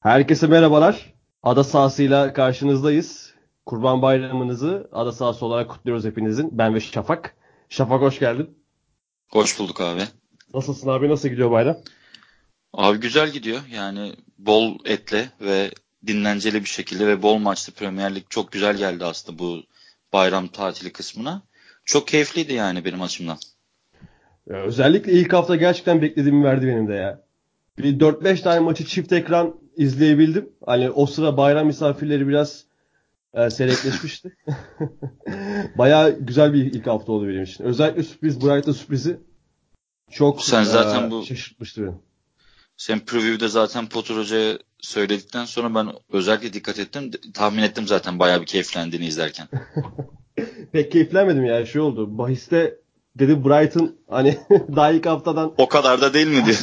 Herkese merhabalar. Ada sahasıyla karşınızdayız. Kurban bayramınızı ada sahası olarak kutluyoruz hepinizin. Ben ve Şafak. Şafak hoş geldin. Hoş bulduk abi. Nasılsın abi? Nasıl gidiyor bayram? Abi güzel gidiyor. Yani bol etle ve dinlenceli bir şekilde ve bol maçlı Premier Lig çok güzel geldi aslında bu bayram tatili kısmına. Çok keyifliydi yani benim açımdan. Ya özellikle ilk hafta gerçekten beklediğimi verdi benim de ya. Bir 4-5 tane maçı çift ekran izleyebildim. Hani o sıra bayram misafirleri biraz e, seyrekleşmişti. Baya güzel bir ilk hafta oldu benim için. Özellikle sürpriz, Brighton sürprizi çok Sen zaten e, bu şaşırtmıştı beni. sen preview'de zaten Potter Hoca'ya söyledikten sonra ben özellikle dikkat ettim. Tahmin ettim zaten bayağı bir keyiflendiğini izlerken. Pek keyiflenmedim ya. Şey oldu. Bahiste dedi Brighton hani daha ilk haftadan O kadar da değil mi diyor.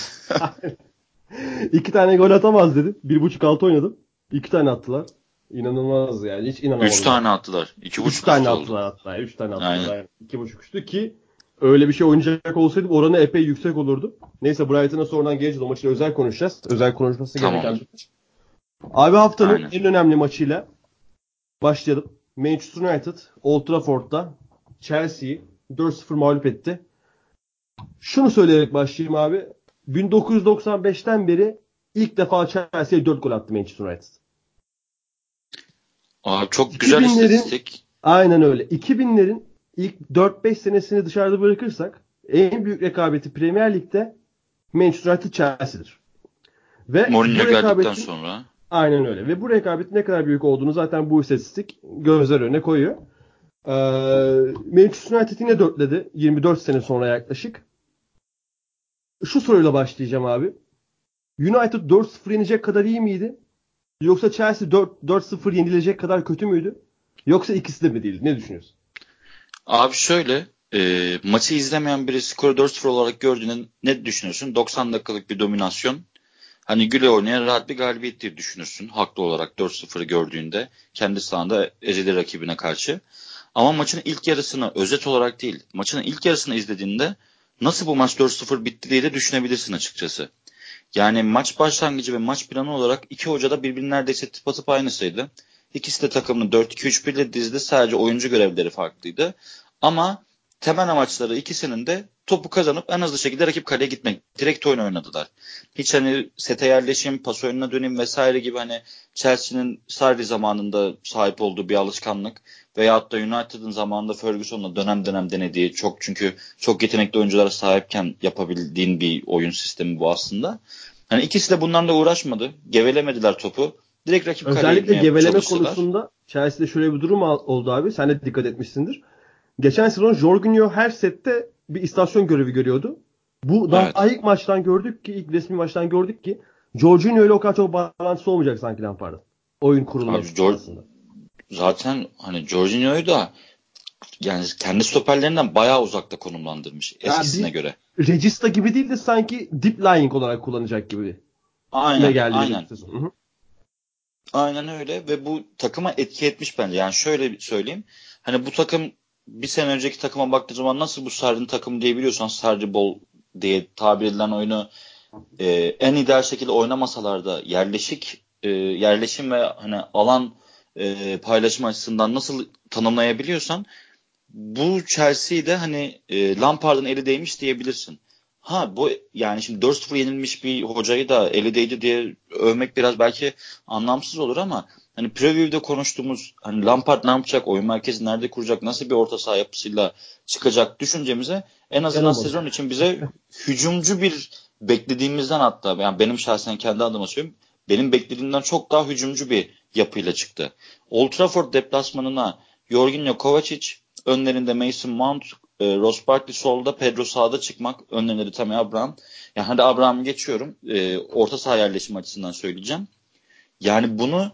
İki tane gol atamaz dedi. Bir buçuk altı oynadım. İki tane attılar. İnanılmaz yani. Hiç inanamadım. Üç tane attılar. İki Üç buçuk tane üstü oldu. attılar hatta. Üç tane attılar. Aynen. Yani. İki buçuk üstü ki öyle bir şey oynayacak olsaydım oranı epey yüksek olurdu. Neyse Brighton'a sonradan geleceğiz. O maçı özel konuşacağız. Özel konuşması Tamam. gereken bir maç. Abi haftanın Aynen. en önemli maçıyla başlayalım. Manchester United Old Trafford'da Chelsea'yi 4-0 mağlup etti. Şunu söyleyerek başlayayım abi. 1995'ten beri ilk defa Chelsea'ye 4 gol attı Manchester United. Abi çok güzel 2000'lerin istatistik. Aynen öyle. 2000'lerin ilk 4-5 senesini dışarıda bırakırsak en büyük rekabeti Premier Lig'de Manchester United Chelsea'dir. Ve Mourinho geldikten sonra. Aynen öyle. Ve bu rekabetin ne kadar büyük olduğunu zaten bu istatistik gözler önüne koyuyor. Ee, Manchester United yine dörtledi. 24 sene sonra yaklaşık. Şu soruyla başlayacağım abi. United 4-0 yenecek kadar iyi miydi? Yoksa Chelsea 4 4-0 yenilecek kadar kötü müydü? Yoksa ikisi de mi değildi? Ne düşünüyorsun? Abi şöyle e, maçı izlemeyen biri skoru 4-0 olarak gördüğünde ne düşünürsün? 90 dakikalık bir dominasyon. Hani güle oynayan rahat bir galibiyet diye düşünürsün. Haklı olarak 4-0'ı gördüğünde kendi sahanda ezeli rakibine karşı. Ama maçın ilk yarısını özet olarak değil, maçın ilk yarısını izlediğinde nasıl bu maç 4-0 bitti diye de düşünebilirsin açıkçası. Yani maç başlangıcı ve maç planı olarak iki hoca da birbirinin neredeyse tıpatıp aynısıydı. İkisi de takımını 4-2-3-1 ile dizdi. Sadece oyuncu görevleri farklıydı. Ama temel amaçları ikisinin de topu kazanıp en hızlı şekilde rakip kaleye gitmek. Direkt oyun oynadılar. Hiç hani sete yerleşim, pas oyununa döneyim vesaire gibi hani Chelsea'nin Sarri zamanında sahip olduğu bir alışkanlık veyahut da United'ın zamanında Ferguson'la dönem dönem denediği çok çünkü çok yetenekli oyunculara sahipken yapabildiğin bir oyun sistemi bu aslında. Hani ikisi de bunlarla uğraşmadı. Gevelemediler topu. Direkt rakip Özellikle geveleme konusunda Chelsea'de şöyle bir durum oldu abi. Sen de dikkat etmişsindir. Geçen sezon Jorginho her sette bir istasyon görevi görüyordu. Bu daha Evet. ilk maçtan gördük ki, ilk resmi maçtan gördük ki Jorginho ile o kadar çok bağlantısı olmayacak sanki Lampard'ın. Oyun Jor- aslında. Zaten hani Jorginho'yu da yani kendi stoperlerinden bayağı uzakta konumlandırmış eskisine bir- göre. Regista gibi değil de sanki deep lying olarak kullanacak gibi. Ne Aynen, geldi aynen. Aynen öyle ve bu takıma etki etmiş bence. Yani şöyle söyleyeyim. Hani bu takım bir sene önceki takıma baktığı zaman nasıl bu Sarri'nin takımı diyebiliyorsan Sarri Ball diye tabir edilen oyunu e, en ideal şekilde oynamasalar da yerleşik e, yerleşim ve hani alan e, paylaşım açısından nasıl tanımlayabiliyorsan bu Chelsea'yi de hani e, Lampard'ın eli değmiş diyebilirsin. Ha bu yani şimdi 4-0 yenilmiş bir hocayı da eli değdi diye övmek biraz belki anlamsız olur ama hani preview'de konuştuğumuz hani Lampard ne yapacak, oyun merkezi nerede kuracak, nasıl bir orta saha yapısıyla çıkacak düşüncemize en azından Yanılmadı. sezon için bize hücumcu bir beklediğimizden hatta yani benim şahsen kendi adıma söyleyeyim benim beklediğimden çok daha hücumcu bir yapıyla çıktı. Old Trafford deplasmanına Jorginho Kovacic, önlerinde Mason Mount, e, Ross Barkley solda, Pedro sağda çıkmak, önlerinde de Tammy Abraham. Yani hadi Abraham'ı geçiyorum. E, orta saha yerleşim açısından söyleyeceğim. Yani bunu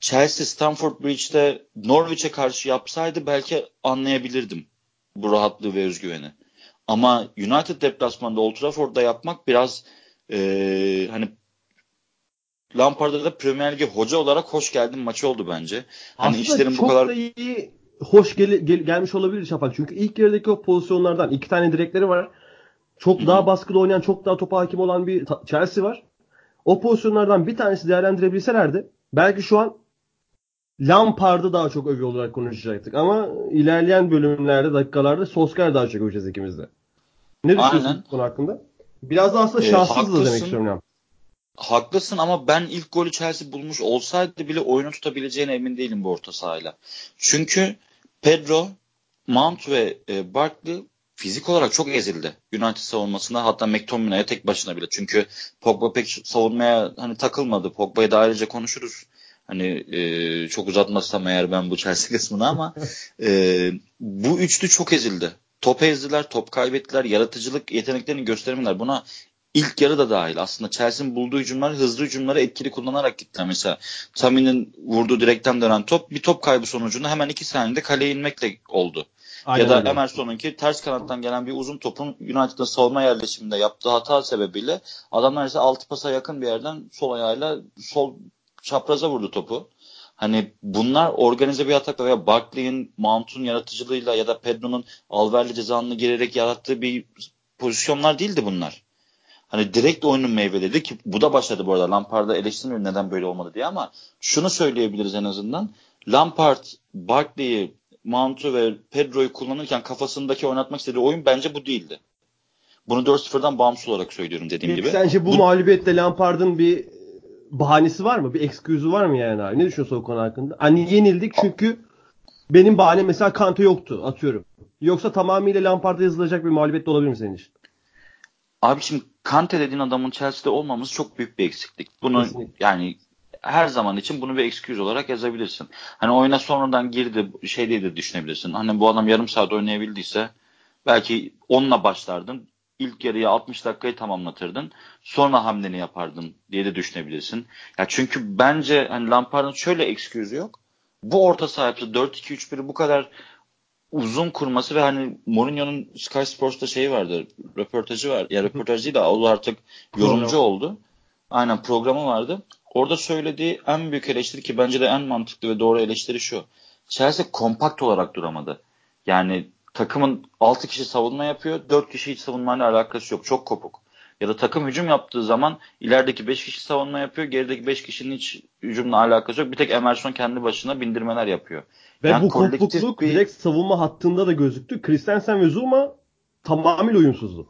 Chelsea Stamford Bridge'de Norwich'e karşı yapsaydı belki anlayabilirdim bu rahatlığı ve özgüveni. Ama United deplasmanda Old Trafford'da yapmak biraz e, hani Lampard'a da Premier Lig'e hoca olarak hoş geldin maçı oldu bence. Hani Aslında işlerin çok bu kadar da iyi hoş gel- gel- gelmiş olabilir Şafak. Çünkü ilk yarıdaki o pozisyonlardan iki tane direkleri var. Çok daha baskılı oynayan, çok daha topa hakim olan bir Chelsea var. o pozisyonlardan bir tanesi değerlendirebilselerdi belki şu an Lampard'ı daha çok övüyor olarak konuşacaktık. Ama ilerleyen bölümlerde, dakikalarda Solskjaer daha çok öveceğiz ikimiz de. Ne düşünüyorsun bu konu hakkında? Biraz da aslında Ee, şanssız da demek istiyorum. Haklısın ama ben ilk golü Chelsea bulmuş olsaydı bile oyunu tutabileceğine emin değilim bu orta sahayla. Çünkü Pedro, Mount ve e, Barkley fizik olarak çok ezildi. United savunmasında hatta McTominay'a tek başına bile. Çünkü Pogba pek savunmaya hani takılmadı. Pogba'yı da ayrıca konuşuruz. Hani e, çok uzatmazsam eğer ben bu Chelsea kısmını ama e, bu üçlü çok ezildi. Top ezdiler, top kaybettiler, yaratıcılık yeteneklerini gösteremediler. Buna ilk yarı da dahil. Aslında Chelsea'nin bulduğu hücumlar hızlı hücumları etkili kullanarak gittiler. Mesela Tammy'nin vurduğu direkten dönen top bir top kaybı sonucunda hemen iki saniyede kaleye inmekle oldu. Aynen ya da öyle. Emerson'unki ters kanattan gelen bir uzun topun United'ın savunma yerleşiminde yaptığı hata sebebiyle adamlar ise altı pasa yakın bir yerden sol ayağıyla sol çapraza vurdu topu. Hani bunlar organize bir atakla veya Barkley'in Mount'un yaratıcılığıyla ya da Pedro'nun Alver'le cezanını girerek yarattığı bir pozisyonlar değildi bunlar. Hani direkt oyunun meyveleri ki bu da başladı bu arada. Lampard'a eleştirmiyorum neden böyle olmadı diye ama şunu söyleyebiliriz en azından. Lampard, Barkley'i, Mount'u ve Pedro'yu kullanırken kafasındaki oynatmak istediği oyun bence bu değildi. Bunu 4-0'dan bağımsız olarak söylüyorum dediğim Peki gibi. sence bu, Bu- mağlubiyette Lampard'ın bir bahanesi var mı? Bir excuse'u var mı yani abi? Ne düşünüyorsun o konu hakkında? Hani yenildik çünkü benim bahanem mesela Kante yoktu atıyorum. Yoksa tamamıyla Lampard'a yazılacak bir mağlubiyet de olabilir mi senin için? Abi şimdi Kante dediğin adamın Chelsea'de olmaması çok büyük bir eksiklik. Bunu Kesinlikle. yani her zaman için bunu bir excuse olarak yazabilirsin. Hani oyuna sonradan girdi şey diye de düşünebilirsin. Hani bu adam yarım saat oynayabildiyse belki onunla başlardın. İlk yarıya 60 dakikayı tamamlatırdın. Sonra hamleni yapardın diye de düşünebilirsin. Ya çünkü bence hani Lampard'ın şöyle excuse yok. Bu orta saha yapısı 4-2-3-1'i bu kadar uzun kurması ve hani Mourinho'nun Sky Sports'ta şeyi vardı. Röportajı var. Ya röportaj değil de o artık yorumcu Program. oldu. Aynen programı vardı. Orada söylediği en büyük eleştiri ki bence de en mantıklı ve doğru eleştiri şu. Chelsea kompakt olarak duramadı. Yani takımın 6 kişi savunma yapıyor. 4 kişi hiç savunmayla alakası yok. Çok kopuk. Ya da takım hücum yaptığı zaman ilerideki 5 kişi savunma yapıyor. Gerideki 5 kişinin hiç hücumla alakası yok. Bir tek Emerson kendi başına bindirmeler yapıyor. Ve Yani bu kopukluk bir- direkt savunma hattında da gözüktü. Christensen ve Zuma tamamıyla uyumsuzdu.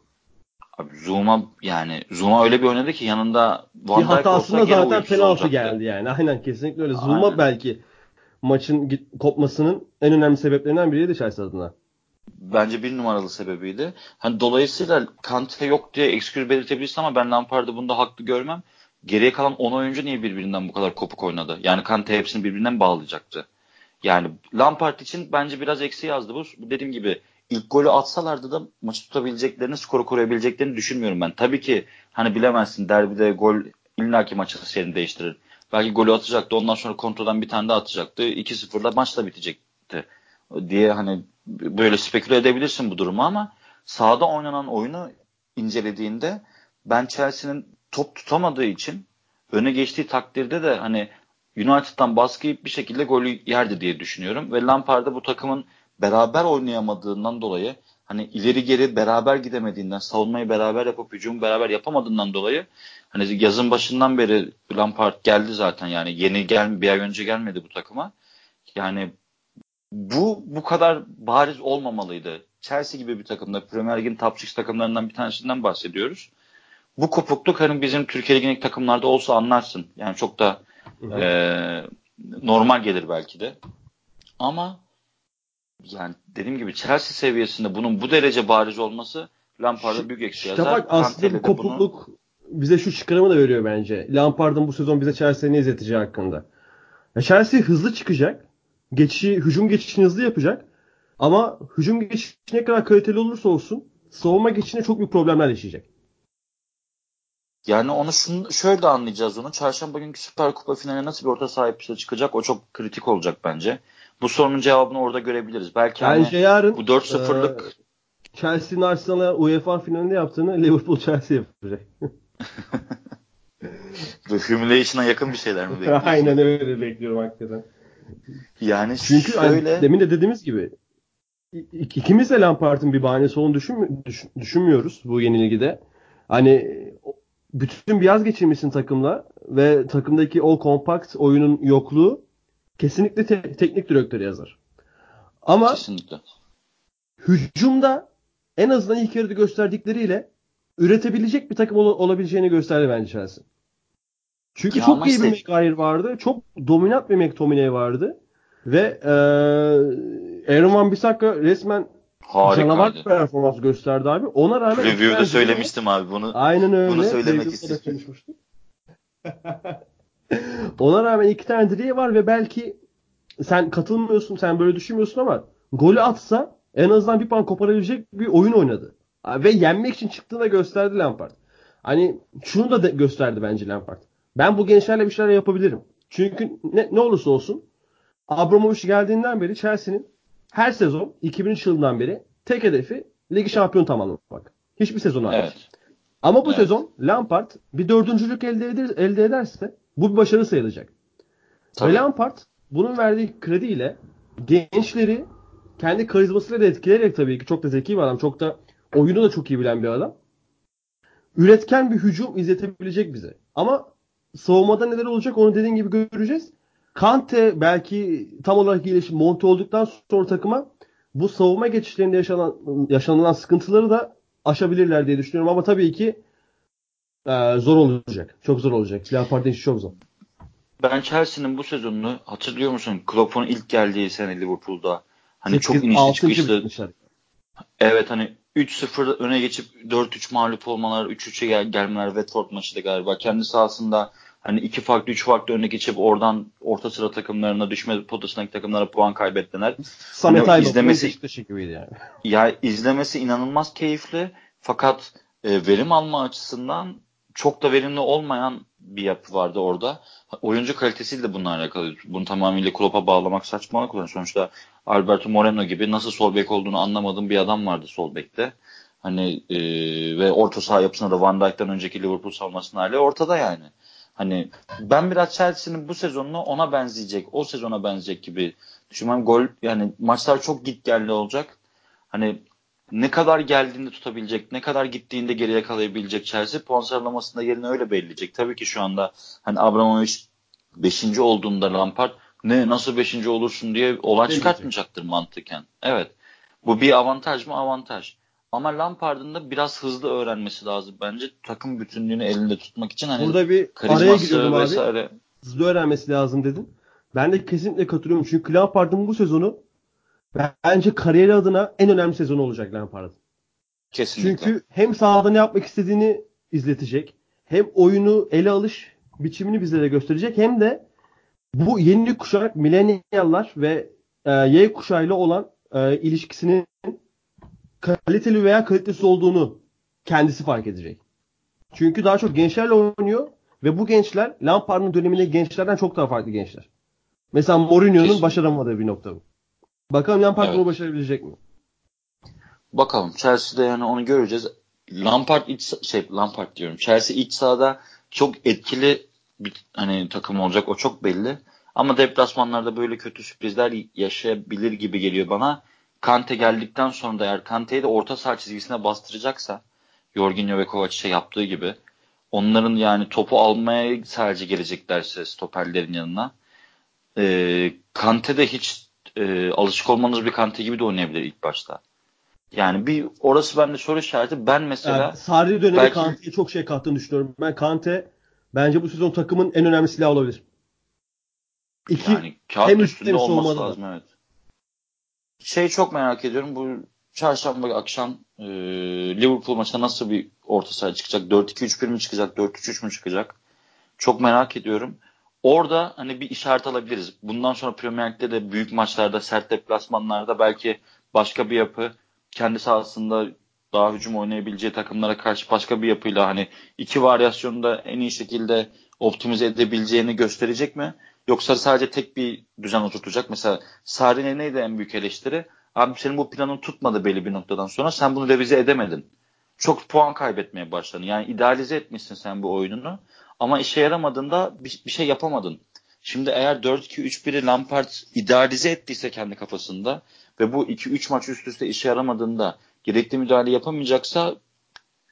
Abi Zuma yani Zuma öyle bir oynadı ki yanında Van bir hatasında zaten penaltı geldi yani. Aynen kesinlikle öyle. Aynen. Zuma belki maçın kopmasının en önemli sebeplerinden biriydi Chelsea adına. Bence bir numaralı sebebiydi. Hani dolayısıyla Kante yok diye excuse belirtebilirsin ama ben Lampard'ı bunda haklı görmem. Geriye kalan 10 oyuncu niye birbirinden bu kadar kopuk oynadı? Yani Kante hepsini birbirinden bağlayacaktı. Yani Lampard için bence biraz eksi yazdı bu. Dediğim gibi ilk golü atsalardı da maçı tutabileceklerini, skoru koruyabileceklerini düşünmüyorum ben. Tabii ki hani bilemezsin derbide gol illaki maçın seyrini değiştirir. Belki golü atacaktı ondan sonra kontrolden bir tane daha atacaktı. 2-0'la maç da bitecekti diye hani böyle speküle edebilirsin bu durumu ama sahada oynanan oyunu incelediğinde ben Chelsea'nin top tutamadığı için öne geçtiği takdirde de hani United'dan baskı bir şekilde golü yerdi diye düşünüyorum. Ve Lampard'da bu takımın beraber oynayamadığından dolayı hani ileri geri beraber gidemediğinden, savunmayı beraber yapıp hücumu beraber yapamadığından dolayı hani yazın başından beri Lampard geldi zaten yani yeni gel bir ay önce gelmedi bu takıma. Yani bu bu kadar bariz olmamalıydı. Chelsea gibi bir takımda Premier Lig'in top 6 takımlarından bir tanesinden bahsediyoruz. Bu kopukluk hani bizim Türkiye Ligi'ndeki takımlarda olsa anlarsın. Yani çok da e, normal gelir belki de. Ama yani dediğim gibi Chelsea seviyesinde bunun bu derece bariz olması Lampard'a büyük eksi İşte yazar. bak aslında bu de bunu- kopukluk bize şu çıkarımı da veriyor bence. Lampard'ın bu sezon bize Chelsea'yi ne izleteceği hakkında. Ya Chelsea hızlı çıkacak. Geçişi, hücum geçişini hızlı yapacak. Ama hücum geçişi ne kadar kaliteli olursa olsun savunma geçişine çok büyük problemler yaşayacak. Yani onu şunu, şöyle de anlayacağız onu. Çarşamba günkü Süper Kupa finaline nasıl bir orta sahip çıkacak o çok kritik olacak bence. Bu sorunun cevabını orada görebiliriz. Belki hani Bence yarın bu 4-0'lık e, Chelsea'nin Arsenal'a UEFA finalinde yaptığını Liverpool Chelsea yapacak. bu humiliation'a yakın bir şeyler mi bekliyorsun? Aynen öyle bekliyorum hakikaten. Yani Çünkü hani şöyle demin de dediğimiz gibi ikimiz de Lampard'ın bir bahanesi olduğunu düşünmü- düş- düşünmüyoruz bu yenilgide. Hani bütün bir yaz geçirmişsin takımla ve takımdaki o kompakt oyunun yokluğu kesinlikle te- teknik direktör yazar. Ama Kesinlikle. hücumda en azından ilk yarıda gösterdikleriyle üretebilecek bir takım ol- olabileceğini gösterdi bence Chelsea. Çünkü Ya çok iyi bir McGuire vardı. Çok dominant bir McTominay vardı. Ve e, Aaron Van Bissaka resmen canavar bir Harikaydı. performans gösterdi abi. Ona rağmen Review'da söylemiştim abi bunu. Aynen öyle. Bunu söylemek da istedim. Ona rağmen iki tane direği var ve belki sen katılmıyorsun, sen böyle düşünmüyorsun ama golü atsa en azından bir puan koparabilecek bir oyun oynadı. Ve yenmek için çıktığında gösterdi Lampard. Hani şunu da de gösterdi bence Lampard. Ben bu gençlerle bir şeyler yapabilirim. Çünkü ne, ne olursa olsun Abramovich geldiğinden beri Chelsea'nin her sezon 2003 yılından beri tek hedefi ligi şampiyon tamamlamak. Hiçbir sezon hariç. Evet. Ama bu Evet. sezon Lampard bir dördüncülük elde, eder, elde ederse bu bir başarı sayılacak. Tabii. Ve Lampard bunun verdiği krediyle gençleri kendi karizmasıyla da etkileyerek tabii ki çok da zeki bir adam. Çok da oyunu da çok iyi bilen bir adam. Üretken bir hücum izletebilecek bize. Ama savunmada neler olacak onu dediğin gibi göreceğiz. Kante belki tam olarak iyileşip monte olduktan sonra takıma bu savunma geçişlerinde yaşanan, yaşanılan sıkıntıları da aşabilirler diye düşünüyorum. Ama tabii ki e, zor olacak. Çok zor olacak. Lampard'ın işi çok zor. Ben Chelsea'nin bu sezonunu hatırlıyor musun? Klopp'un ilk geldiği sene Liverpool'da. Hani çok Sekiz- inişli çıkışlı. Evet hani 3-0 öne geçip 4-3 mağlup olmalar, 3-3'e gel- gelmeler Watford maçı da galiba. Kendi sahasında hani iki farklı, üç farklı öne geçip oradan orta sıra takımlarına düşme potasındaki takımlara puan kaybettiler. Samet Hani Aybaba'nın izlemesi- gibiydi yani. Ya izlemesi inanılmaz keyifli fakat e, verim alma açısından çok da verimli olmayan bir yapı vardı orada. Oyuncu kalitesiyle de bununla alakalı. Bunu tamamıyla Klopp'a bağlamak saçmalık olan. Sonuçta Alberto Moreno gibi nasıl sol bek olduğunu anlamadığım bir adam vardı sol bekte. Hani e, ve orta saha yapısında da Van Dijk'ten önceki Liverpool savunmasının hali ortada yani. Hani ben biraz Chelsea'nin bu sezonunu ona benzeyecek, o sezona benzeyecek gibi düşünüyorum. Gol yani maçlar çok git geldi olacak. Hani ne kadar geldiğinde tutabilecek, ne kadar gittiğinde geri yakalayabilecek Chelsea puan sıralamasında yerini öyle belirleyecek. Tabii ki şu anda hani Abramovich 5. olduğunda Lampard ne nasıl 5. olursun diye olay çıkartmayacaktır mantıken. Evet. Bu bir avantaj mı? Avantaj. Ama Lampard'ın da biraz hızlı öğrenmesi lazım bence. Takım bütünlüğünü elinde tutmak için hani Burada bir araya karizması giriyorum abi. vesaire. Hızlı öğrenmesi lazım dedin. Ben de kesinlikle katılıyorum. Çünkü Lampard'ın bu sezonu bence kariyeri adına en önemli sezonu olacak Lampard'ın. Kesinlikle. Çünkü hem sahada ne yapmak istediğini izletecek. Hem oyunu ele alış biçimini bizlere gösterecek. Hem de bu yeni kuşak milenyallar ve e, Y kuşağıyla olan e, ilişkisinin kaliteli veya kalitesiz olduğunu kendisi fark edecek. Çünkü daha çok gençlerle oynuyor ve bu gençler Lampard'ın döneminde gençlerden çok daha farklı gençler. Mesela Mourinho'nun başaramadığı bir nokta bu. Bakalım Lampard Evet. bunu başarabilecek mi? Bakalım Chelsea'de yani onu göreceğiz. Lampard iç şey Lampard diyorum. Chelsea iç sahada çok etkili bir hani takım olacak o çok belli. Ama deplasmanlarda böyle kötü sürprizler yaşayabilir gibi geliyor bana. Kante geldikten sonra da eğer Kante'yi de orta saha çizgisine bastıracaksa Jorginho ve Kovacic'e yaptığı gibi onların yani topu almaya sadece geleceklerse stoperlerin yanına e, Kante de hiç e, alışık olmanız bir Kante gibi de oynayabilir ilk başta. Yani bir orası bende soru işareti. Ben mesela Yani Sarri dönemi belki- Kante'ye çok şey kattığını düşünüyorum. Ben Kante bence bu sezon takımın en önemli silahı olabilir. İki, yani kağıt hem üstünde hem olması savunmada da. lazım evet. Şey çok merak ediyorum bu çarşamba akşam e, Liverpool maçında nasıl bir orta saha çıkacak? 4-2-3-1 mi çıkacak? 4-3-3 mü çıkacak? Çok merak ediyorum. Orada hani bir işaret alabiliriz. Bundan sonra Premier Lig'de de büyük maçlarda, sert deplasmanlarda belki başka bir yapı kendi sahasında daha hücum oynayabileceği takımlara karşı başka bir yapıyla hani iki varyasyonu da en iyi şekilde optimize edebileceğini gösterecek mi? Yoksa sadece tek bir düzen oturtacak. Mesela Sarri'ne neydi en büyük eleştiri? Abi senin bu planın tutmadı belli bir noktadan sonra. Sen bunu revize edemedin. Çok puan kaybetmeye başladın. Yani idealize etmişsin sen bu oyununu. Ama işe yaramadığında bir, bir şey yapamadın. Şimdi eğer 4-2-3-1'i Lampard idealize ettiyse kendi kafasında ve bu 2-3 maç üst üste işe yaramadığında gerekli müdahale yapamayacaksa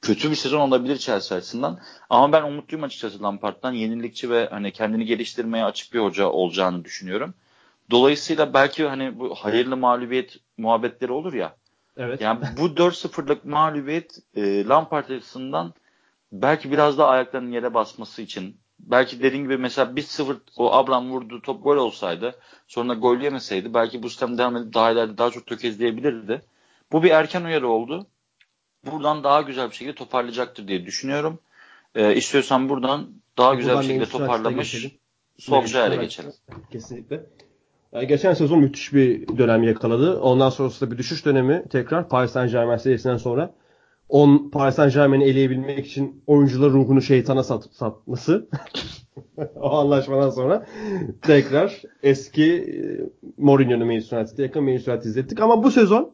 kötü bir sezon olabilir Chelsea açısından. Ama ben umutluyum açıkçası Lampard'dan. Yenilikçi ve hani kendini geliştirmeye açık bir hoca olacağını düşünüyorum. Dolayısıyla belki hani bu hayırlı mağlubiyet muhabbetleri olur ya. Evet. Yani bu 4-0'lık mağlubiyet e, Lampard açısından belki biraz daha ayaklarının yere basması için belki dediğin gibi mesela 1-0 o Abraham vurdu top gol olsaydı sonra gol yemeseydi belki bu sistem devam edip daha ileride daha çok tökezleyebilirdi. Bu bir erken uyarı oldu. Buradan daha güzel bir şekilde toparlayacaktır diye düşünüyorum. Ee, istiyorsan buradan daha güzel buradan bir şekilde toparlamış Solskjaer'e geçelim. Kesinlikle. Yani geçen sezon müthiş bir dönem yakaladı. Ondan sonrasında bir düşüş dönemi tekrar Paris Saint Germain serisinden sonra on Paris Saint Germain'i eleyebilmek için oyuncular ruhunu şeytana sat, satması o anlaşmadan sonra tekrar eski e, Mourinho'nun Manchester United'e yakın Manchester United izlettik. Ama bu sezon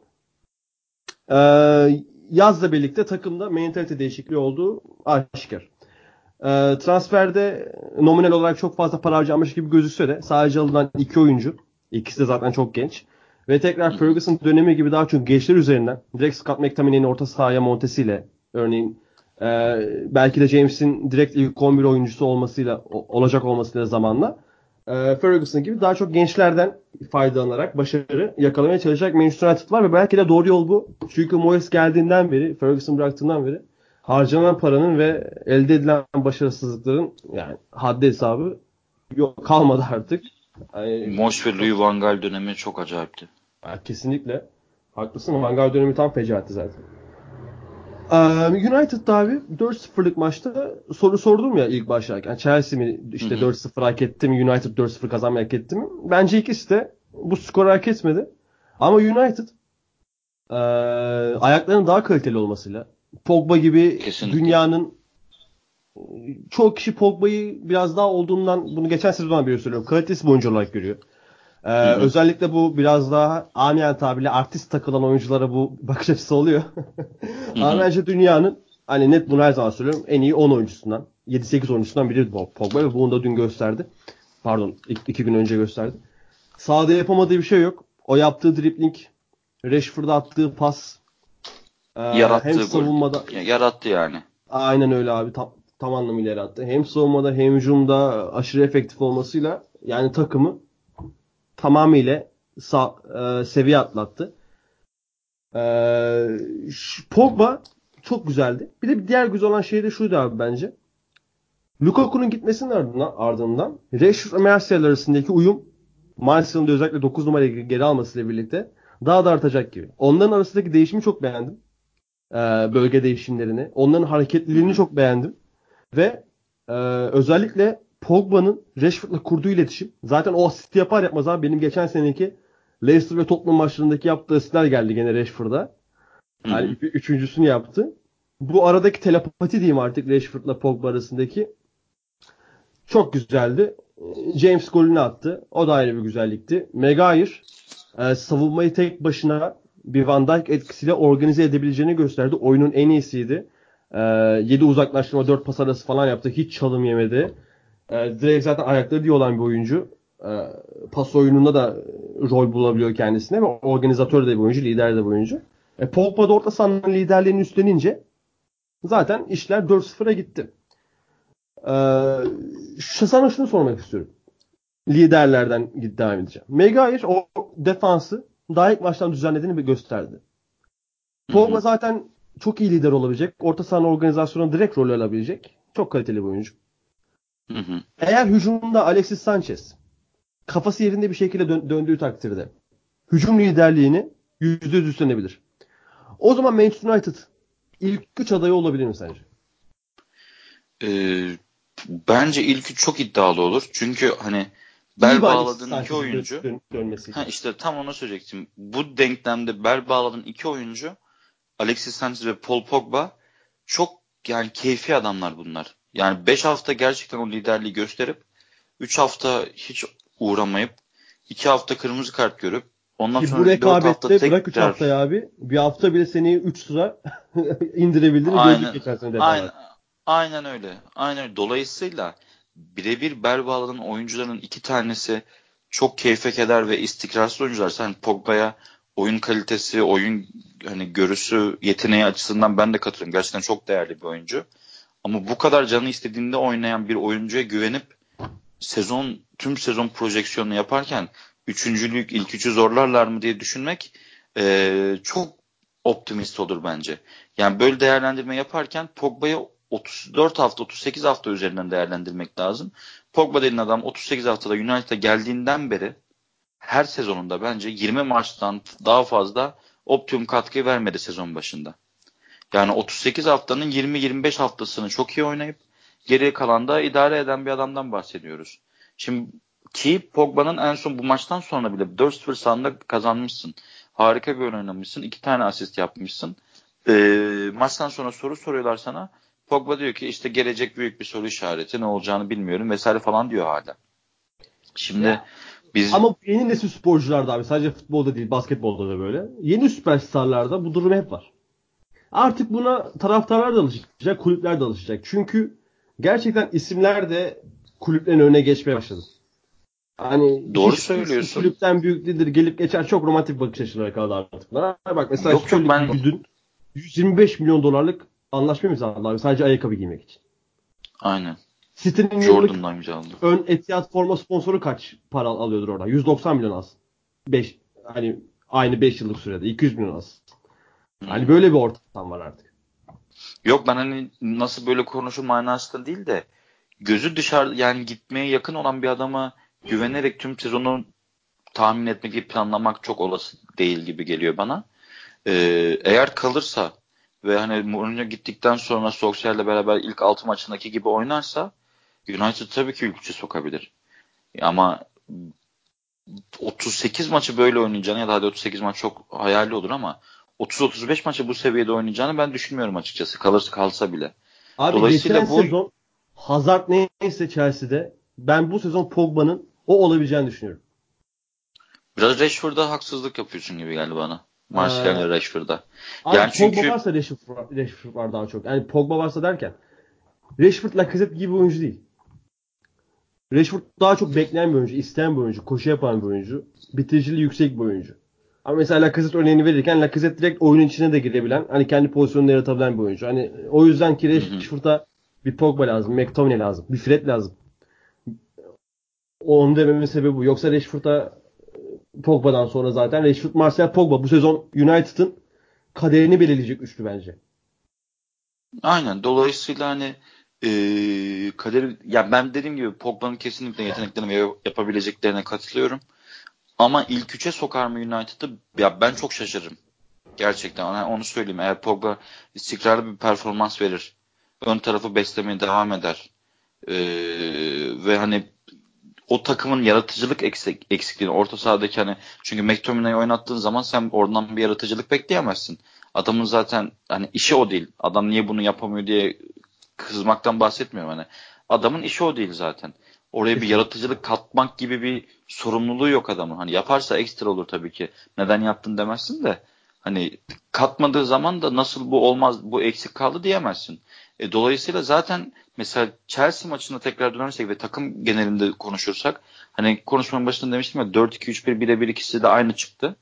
e, yazla birlikte takımda mentalite değişikliği olduğu aşikar. E, transferde nominal olarak çok fazla para harcamış gibi gözükse de sadece alınan iki oyuncu. ikisi de zaten çok genç. Ve tekrar Ferguson dönemi gibi daha çok gençler üzerinden direkt Scott McTominay'in orta sahaya montesiyle örneğin e, belki de James'in direkt ilk 11 oyuncusu olmasıyla olacak olmasıyla zamanla e, Ferguson gibi daha çok gençlerden faydalanarak başarı yakalamaya çalışacak Manchester United var ve belki de doğru yol bu. Çünkü Moyes geldiğinden beri, Ferguson bıraktığından beri harcanan paranın ve elde edilen başarısızlıkların yani haddi hesabı yok kalmadı artık. Yani, Moş ve Louis Van Gaal dönemi çok acayipti. Kesinlikle. Haklısın. Van Gaal dönemi tam fecaatti zaten. Ee, United'da abi 4-0'lık maçta soru sordum ya ilk başlarken. Chelsea mi işte 4-0 hak etti mi? United 4-0 kazanmayı hak etti mi? Bence ikisi de bu skoru hak etmedi. Ama United e, ayaklarının daha kaliteli olmasıyla Pogba gibi Kesinlikle. dünyanın çoğu kişi Pogba'yı biraz daha olduğundan bunu geçen sezondan beri söylüyorum. Kalitesi oyuncu olarak görüyor. Ee, özellikle bu biraz daha amiyen tabirle artist takılan oyunculara bu bakış açısı oluyor. Ama bence dünyanın hani net bunu her zaman söylüyorum en iyi 10 oyuncusundan 7-8 oyuncusundan biri Pogba ve bunu da dün gösterdi. Pardon iki gün önce gösterdi. Sahada yapamadığı bir şey yok. O yaptığı dribbling, Rashford'a attığı pas, e, yarattığı hem savunmada gol. yarattı yani. Aynen öyle abi. Tam, tam anlamıyla yarattı. Hem savunmada hem hücumda aşırı efektif olmasıyla yani takımı tamamıyla sa, e, seviye atlattı. E, Pogba çok güzeldi. Bir de bir diğer güzel olan şey de şuydu abi bence. Lukaku'nun gitmesinin ardından, ardından Rashford ve Martial arasındaki uyum Martial'ın özellikle 9 numarayı geri almasıyla birlikte daha da artacak gibi. Onların arasındaki değişimi çok beğendim. Ee, bölge değişimlerini. Onların hareketliliğini çok beğendim. Ve e, özellikle Pogba'nın Rashford'la kurduğu iletişim. Zaten o asist yapar yapmaz abi benim geçen seneki Leicester ve Tottenham maçlarındaki yaptığı asistler geldi gene Rashford'a. Yani Hı-hı. üçüncüsünü yaptı. Bu aradaki telepati diyeyim artık Rashford'la Pogba arasındaki çok güzeldi. James golünü attı. O da ayrı bir güzellikti. Maguire e, savunmayı tek başına bir Van Dijk etkisiyle organize edebileceğini gösterdi. Oyunun en iyisiydi. E, 7 uzaklaştırma 4 pas arası falan yaptı. Hiç çalım yemedi. E, direkt zaten ayakları diye olan bir oyuncu. E, pas oyununda da rol bulabiliyor kendisine ve organizatör de bir oyuncu, lider de bir oyuncu. E, Pogba da orta sahanın liderliğini üstlenince zaten işler 4-0'a gitti. Ee, sana şunu sormak istiyorum. Liderlerden devam edeceğim. Maguire o defansı daha ilk maçtan düzenlediğini bir gösterdi. Pogba zaten çok iyi lider olabilecek. Orta sahanın organizasyonuna direkt rol alabilecek. Çok kaliteli bir oyuncu. Hı hı. Eğer hücumda Alexis Sanchez kafası yerinde bir şekilde dön- döndüğü takdirde hücum liderliğini %100 üstlenebilir. O zaman Manchester United ilk üç adayı olabilir mi sence? Ee, bence ilk üç çok iddialı olur. Çünkü hani bel bağladığın iki oyuncu dön- ha işte tam onu söyleyecektim. Bu denklemde bel bağladığın iki oyuncu Alexis Sanchez ve Paul Pogba çok yani keyfi adamlar bunlar. Yani 5 hafta gerçekten o liderliği gösterip 3 hafta hiç uğramayıp 2 hafta kırmızı kart görüp ondan Ki sonra bu rekabette tek bırak 3 haftayı abi. Bir hafta bile seni 3 sıra indirebildiğini gördük geçen. Aynen, aynen öyle. Aynen öyle. Dolayısıyla birebir bel bağlanan oyuncuların iki tanesi çok keyfe keder ve istikrarsız oyuncular. Sen Pogba'ya oyun kalitesi, oyun hani görüsü, yeteneği açısından ben de katılıyorum. Gerçekten çok değerli bir oyuncu. Ama bu kadar canı istediğinde oynayan bir oyuncuya güvenip sezon tüm sezon projeksiyonunu yaparken üçüncülük ilk üçü zorlarlar mı diye düşünmek e, çok optimist olur bence. Yani böyle değerlendirme yaparken Pogba'yı 34 hafta 38 hafta üzerinden değerlendirmek lazım. Pogba denen adam 38 haftada United'a geldiğinden beri her sezonunda bence 20 maçtan daha fazla optimum katkı vermedi sezon başında. Yani 38 haftanın 20-25 haftasını çok iyi oynayıp geriye kalan da idare eden bir adamdan bahsediyoruz. Şimdi ki Pogba'nın en son bu maçtan sonra bile 4-0 sahanda kazanmışsın. Harika bir oyun oynamışsın. iki tane asist yapmışsın. Ee, maçtan sonra soru soruyorlar sana. Pogba diyor ki işte gelecek büyük bir soru işareti. Ne olacağını bilmiyorum vesaire falan diyor hala. Şimdi ya, biz... Ama yeni nesil sporcularda abi sadece futbolda değil basketbolda da böyle. Yeni süperstarlarda bu durum hep var. Artık buna taraftarlar da alışacak, kulüpler de alışacak. Çünkü gerçekten isimler de kulüplerin önüne geçmeye başladı. Hani Doğru söylüyorsun. Kulüpten büyük lider gelip geçer çok romantik bakış açıları kaldı artık. Bak mesela yok, yok, ben... dün 125 milyon dolarlık anlaşma imzaladılar sadece ayakkabı giymek için. Aynen. City'nin yıllık ön Etihad forma sponsoru kaç para alıyordur orada? 190 milyon az. 5 hani aynı 5 yıllık sürede 200 milyon az. Hani böyle bir ortam var artık. Yok ben hani nasıl böyle konuşur manasında değil de gözü dışarı yani gitmeye yakın olan bir adama güvenerek tüm sezonu tahmin etmek, planlamak çok olası değil gibi geliyor bana. Ee, eğer kalırsa ve hani Mourinho gittikten sonra Solskjaer'le beraber ilk 6 maçındaki gibi oynarsa United tabii ki ilk sokabilir. Ama 38 maçı böyle oynayacağını ya da hadi 38 maç çok hayali olur ama 30-35 maçı bu seviyede oynayacağını ben düşünmüyorum açıkçası. Kalırsa kalsa bile. Abi Dolayısıyla geçen bu... sezon Hazard neyse Chelsea'de ben bu sezon Pogba'nın o olabileceğini düşünüyorum. Biraz Rashford'a haksızlık yapıyorsun gibi geldi bana. Martial ee, Rashford'a. Yani Pogba çünkü... varsa Rashford, Rashford var daha çok. Yani Pogba varsa derken Rashford Lacazette gibi bir oyuncu değil. Rashford daha çok bekleyen bir oyuncu, isteyen bir oyuncu, koşu yapan bir oyuncu, bitiriciliği yüksek bir oyuncu. Ama mesela Lacazette örneğini verirken Lacazette direkt oyunun içine de girebilen, hani kendi pozisyonunu yaratabilen bir oyuncu. Hani o yüzden ki Rashford'a bir Pogba lazım, McTominay lazım, bir Fred lazım. Onun dememin sebebi bu. Yoksa Rashford'a Pogba'dan sonra zaten Rashford, Martial, Pogba bu sezon United'ın kaderini belirleyecek üçlü bence. Aynen. Dolayısıyla hani ee, kaderi ya ben dediğim gibi Pogba'nın kesinlikle yeteneklerine ve yapabileceklerine katılıyorum. Ama ilk üçe sokar mı United'ı? Ya ben çok şaşırırım. Gerçekten yani onu söyleyeyim. Eğer Pogba istikrarlı bir performans verir. Ön tarafı beslemeye devam eder. Ee, ve hani o takımın yaratıcılık eksik, eksikliğini orta sahadaki hani çünkü McTominay'ı oynattığın zaman sen oradan bir yaratıcılık bekleyemezsin. Adamın zaten hani işi o değil. Adam niye bunu yapamıyor diye kızmaktan bahsetmiyorum hani. Adamın işi o değil zaten. Oraya bir yaratıcılık katmak gibi bir sorumluluğu yok adamın. Hani yaparsa ekstra olur tabii ki. Neden yaptın demezsin de hani katmadığı zaman da nasıl bu olmaz bu eksik kaldı diyemezsin. E, dolayısıyla zaten mesela Chelsea maçına tekrar dönersek ve takım genelinde konuşursak hani konuşmanın başında demiştim ya 4-2-3-1 birebir ikisi de aynı çıktı.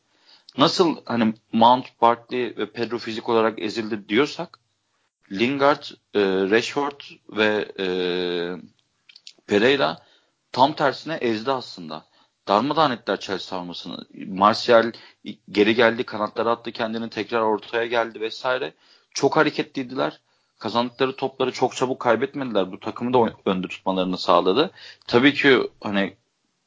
Nasıl hani Mount, Barkley ve Pedro fizik olarak ezildi diyorsak Lingard, e, Rashford ve e, Pereira tam tersine ezdi aslında. Darmadağın ettiler Chelsea savunmasını. Martial geri geldi, kanatlara attı kendini, tekrar ortaya geldi vesaire. Çok hareketliydiler. Kazandıkları topları çok çabuk kaybetmediler. Bu takımı da önde tutmalarını sağladı. Tabii ki hani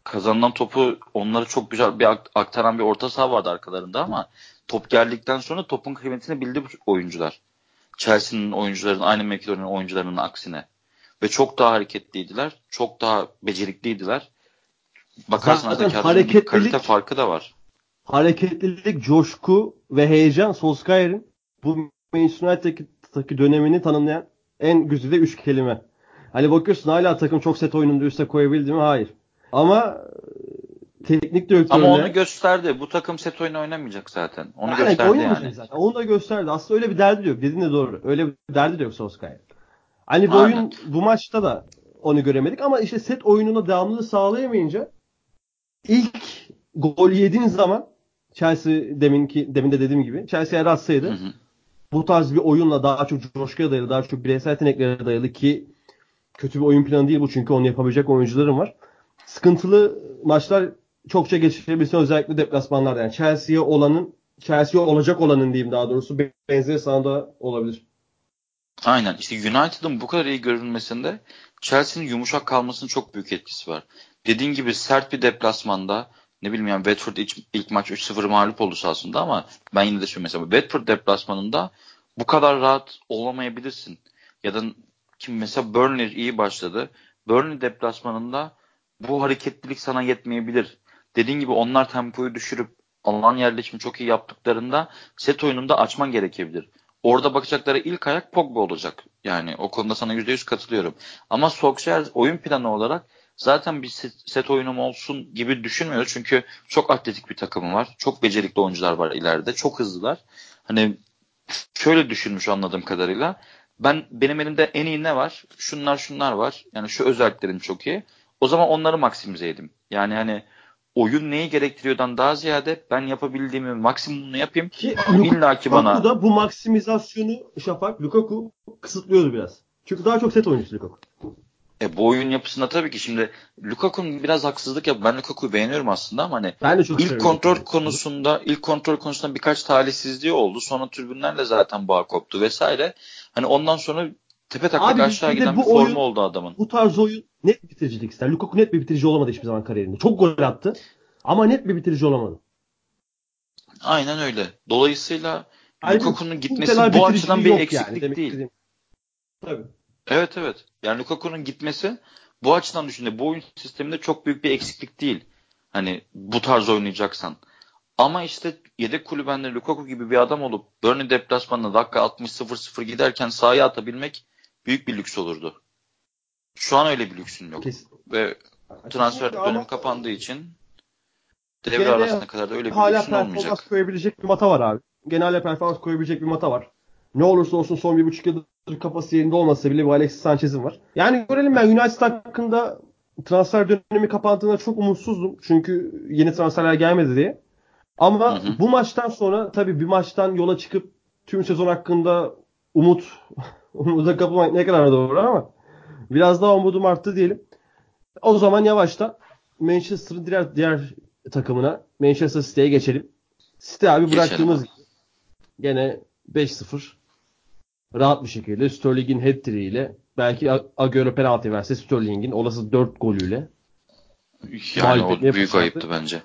kazanılan topu onları çok güzel bir aktaran bir orta saha vardı arkalarında ama top geldikten sonra topun kıymetini bildi bu oyuncular. Chelsea'nin oyuncularının aynı mevkide oyuncularının aksine. Ve çok daha hareketliydiler. Çok daha becerikliydiler. Bakarsan Zaten hareketlilik, kalite farkı da var. Hareketlilik, coşku ve heyecan Solskjaer'in bu Manchester United'daki dönemini tanımlayan en güzide üç kelime. Hani bakıyorsun hala takım çok set oyununda üste koyabildi mi? Hayır. Ama teknik direktörle... Ama onu gösterdi. Bu takım set oyunu oynamayacak zaten. Onu yani, gösterdi yani. Zaten. Onu da gösterdi. Aslında öyle bir derdi de yok. Dediğin de doğru. Öyle bir derdi de yok Solskjaer. Hani bu oyun bu maçta da onu göremedik ama işte set oyununa devamlılığı sağlayamayınca ilk gol yediğin zaman Chelsea deminki demin de dediğim gibi Chelsea eğer atsaydı hı hı. bu tarz bir oyunla daha çok coşkuya dayalı, daha çok bireysel yeteneklere dayalı ki kötü bir oyun planı değil bu çünkü onu yapabilecek oyuncularım var. Sıkıntılı maçlar çokça geçirebilirsin özellikle deplasmanlarda. Yani Chelsea'ye olanın Chelsea'ye olacak olanın diyeyim daha doğrusu benzeri sahada olabilir. Aynen. İşte United'ın bu kadar iyi görünmesinde Chelsea'nin yumuşak kalmasının çok büyük etkisi var. Dediğin gibi sert bir deplasmanda ne bileyim yani Watford ilk, ilk maç 3-0 mağlup oldu aslında ama ben yine de şu mesela Watford deplasmanında bu kadar rahat olamayabilirsin. Ya da kim mesela Burnley iyi başladı. Burnley deplasmanında bu hareketlilik sana yetmeyebilir. Dediğin gibi onlar tempoyu düşürüp alan yerleşimi çok iyi yaptıklarında set oyununda açman gerekebilir. Orada bakacakları ilk ayak Pogba olacak. Yani o konuda sana %100 katılıyorum. Ama Solskjaer oyun planı olarak zaten bir set, set oyunum olsun gibi düşünmüyor. Çünkü çok atletik bir takımı var. Çok becerikli oyuncular var ileride. Çok hızlılar. Hani şöyle düşünmüş anladığım kadarıyla. Ben benim elimde en iyi ne var? Şunlar şunlar var. Yani şu özelliklerim çok iyi. O zaman onları maksimize edeyim. Yani hani oyun neyi gerektiriyordan daha ziyade ben yapabildiğimi maksimumunu yapayım. Ki illa ki bana. da bu maksimizasyonu Şafak Lukaku kısıtlıyordu biraz. Çünkü daha çok set oyuncusu Lukaku. E bu oyun yapısında tabii ki şimdi Lukaku'nun biraz haksızlık yap. Ben Lukaku'yu beğeniyorum aslında ama hani ben de çok ilk kontrol konusunda ilk kontrol konusunda birkaç talihsizliği oldu. Sonra tribünlerle zaten bağ koptu vesaire. Hani ondan sonra tepe taklak aşağı giden bir formu oyun, oldu adamın. Bu tarz oyun net bitiricilik ister. Lukaku net bir bitirici olamadı hiçbir zaman kariyerinde. Çok gol attı ama net bir bitirici olamadı. Aynen öyle. Dolayısıyla Lukaku'nun gitmesi bu açıdan bir eksiklik yani, değil. Tabii. Evet evet. Yani Lukaku'nun gitmesi bu açıdan düşünde bu oyun sisteminde çok büyük bir eksiklik değil. Hani bu tarz oynayacaksan. Ama işte yedek kulübende Lukaku gibi bir adam olup Burnley deplasmanına dakika 60-0-0 giderken sahaya atabilmek büyük bir lüks olurdu. Şu an öyle bir lüksün yok. Kesin. Ve transfer Kesinlikle dönemi kapandığı için devre arasına kadar da öyle bir hala lüksün olmayacak. Hala performans koyabilecek bir mata var abi. Genelde performans koyabilecek bir mata var. Ne olursa olsun son bir buçuk yıldır kafası yerinde olmasa bile bu Alexis Sanchez'in var. Yani görelim ben United hakkında transfer dönemi kapandığında çok umutsuzdum. Çünkü yeni transferler gelmedi diye. Ama hı hı. bu maçtan sonra tabii bir maçtan yola çıkıp tüm sezon hakkında umut umuda kapılmak ne kadar doğru ama biraz daha umudum arttı diyelim. O zaman yavaştan Manchester'ın diğer diğer takımına Manchester City'ye geçelim. City abi bıraktığımız gibi gene 5-0 rahat bir şekilde Sterling'in hat ile belki Agüero penaltı verse Sterling'in olası 4 golüyle yani o büyük fırsatı. ayıptı bence.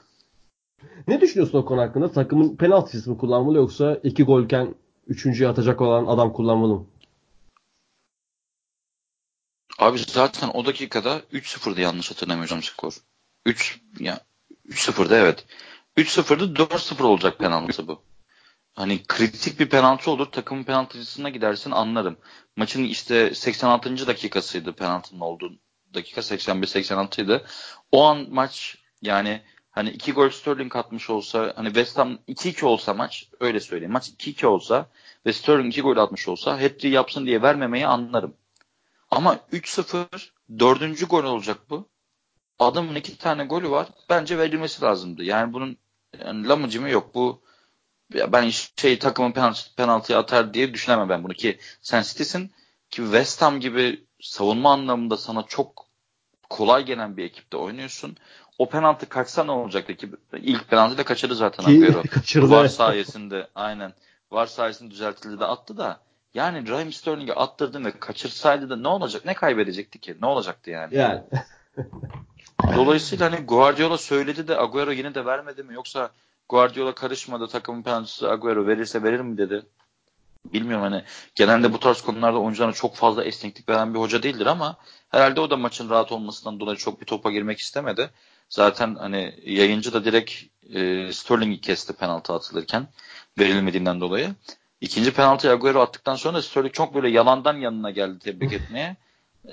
Ne düşünüyorsun o konu hakkında? Takımın penaltı mı kullanmalı yoksa 2 golken 3.'yü atacak olan adam kullanmalı mı? Abi zaten o dakikada 3-0'dı yanlış hatırlamıyorsam skor. 3 ya 3-0'da evet. 3-0'da 4-0 olacak penaltı bu hani kritik bir penaltı olur. Takımın penaltıcısına gidersin anlarım. Maçın işte 86. dakikasıydı penaltının olduğu dakika 81-86 idi. O an maç yani hani iki gol Sterling atmış olsa hani West Ham 2-2 olsa maç öyle söyleyeyim. Maç 2-2 olsa ve Sterling 2 gol atmış olsa hat yapsın diye vermemeyi anlarım. Ama 3-0 dördüncü gol olacak bu. Adamın iki tane golü var. Bence verilmesi lazımdı. Yani bunun yani lamıcı mı yok. Bu ben şey takımın penaltı, penaltıyı atar diye düşünemem ben bunu ki sen City'sin ki West Ham gibi savunma anlamında sana çok kolay gelen bir ekipte oynuyorsun. O penaltı kaçsa ne olacaktı ki? İlk penaltı da kaçırdı zaten Agüero. Kaçırdı. Var sayesinde aynen. Var sayesinde düzeltildi de attı da. Yani Raheem Sterling'e attırdın ve kaçırsaydı da ne olacak? Ne kaybedecekti ki? Ne olacaktı yani? Yani. Dolayısıyla hani Guardiola söyledi de Agüero yine de vermedi mi? Yoksa Guardiola karışmadı takımın penaltısı Agüero verirse verir mi dedi. Bilmiyorum hani genelde bu tarz konularda oyuncularına çok fazla esneklik veren bir hoca değildir ama herhalde o da maçın rahat olmasından dolayı çok bir topa girmek istemedi. Zaten hani yayıncı da direkt e, Sterling'i kesti penaltı atılırken verilmediğinden dolayı. İkinci penaltıyı Agüero attıktan sonra Sterling çok böyle yalandan yanına geldi tebrik etmeye.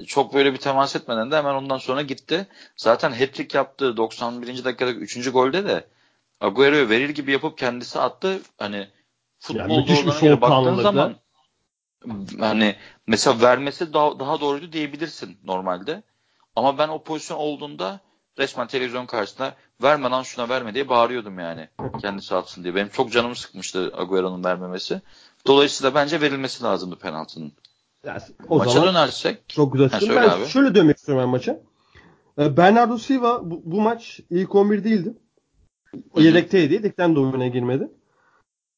Çok böyle bir temas etmeden de hemen ondan sonra gitti. Zaten hat-trick yaptığı 91. dakikadaki 3. golde de Agüero'ya verir gibi yapıp kendisi attı. Hani futbolda yani olanlara baktığın zaman hani mesela vermesi daha, daha doğruydu diyebilirsin normalde. Ama ben o pozisyon olduğunda resmen televizyon karşısında verme lan şuna verme diye bağırıyordum yani. Kendisi atsın diye. Benim çok canımı sıkmıştı Agüero'nun vermemesi. Dolayısıyla bence verilmesi lazımdı penaltının. Yani o Maça zaman dönersek. çok güzel. Ha, Ben abi. şöyle dönmek istiyorum ben maça. Ee, Bernardo Silva bu, bu maç ilk 11 değildi. Yedekteydi. Yedekten de oyuna girmedi.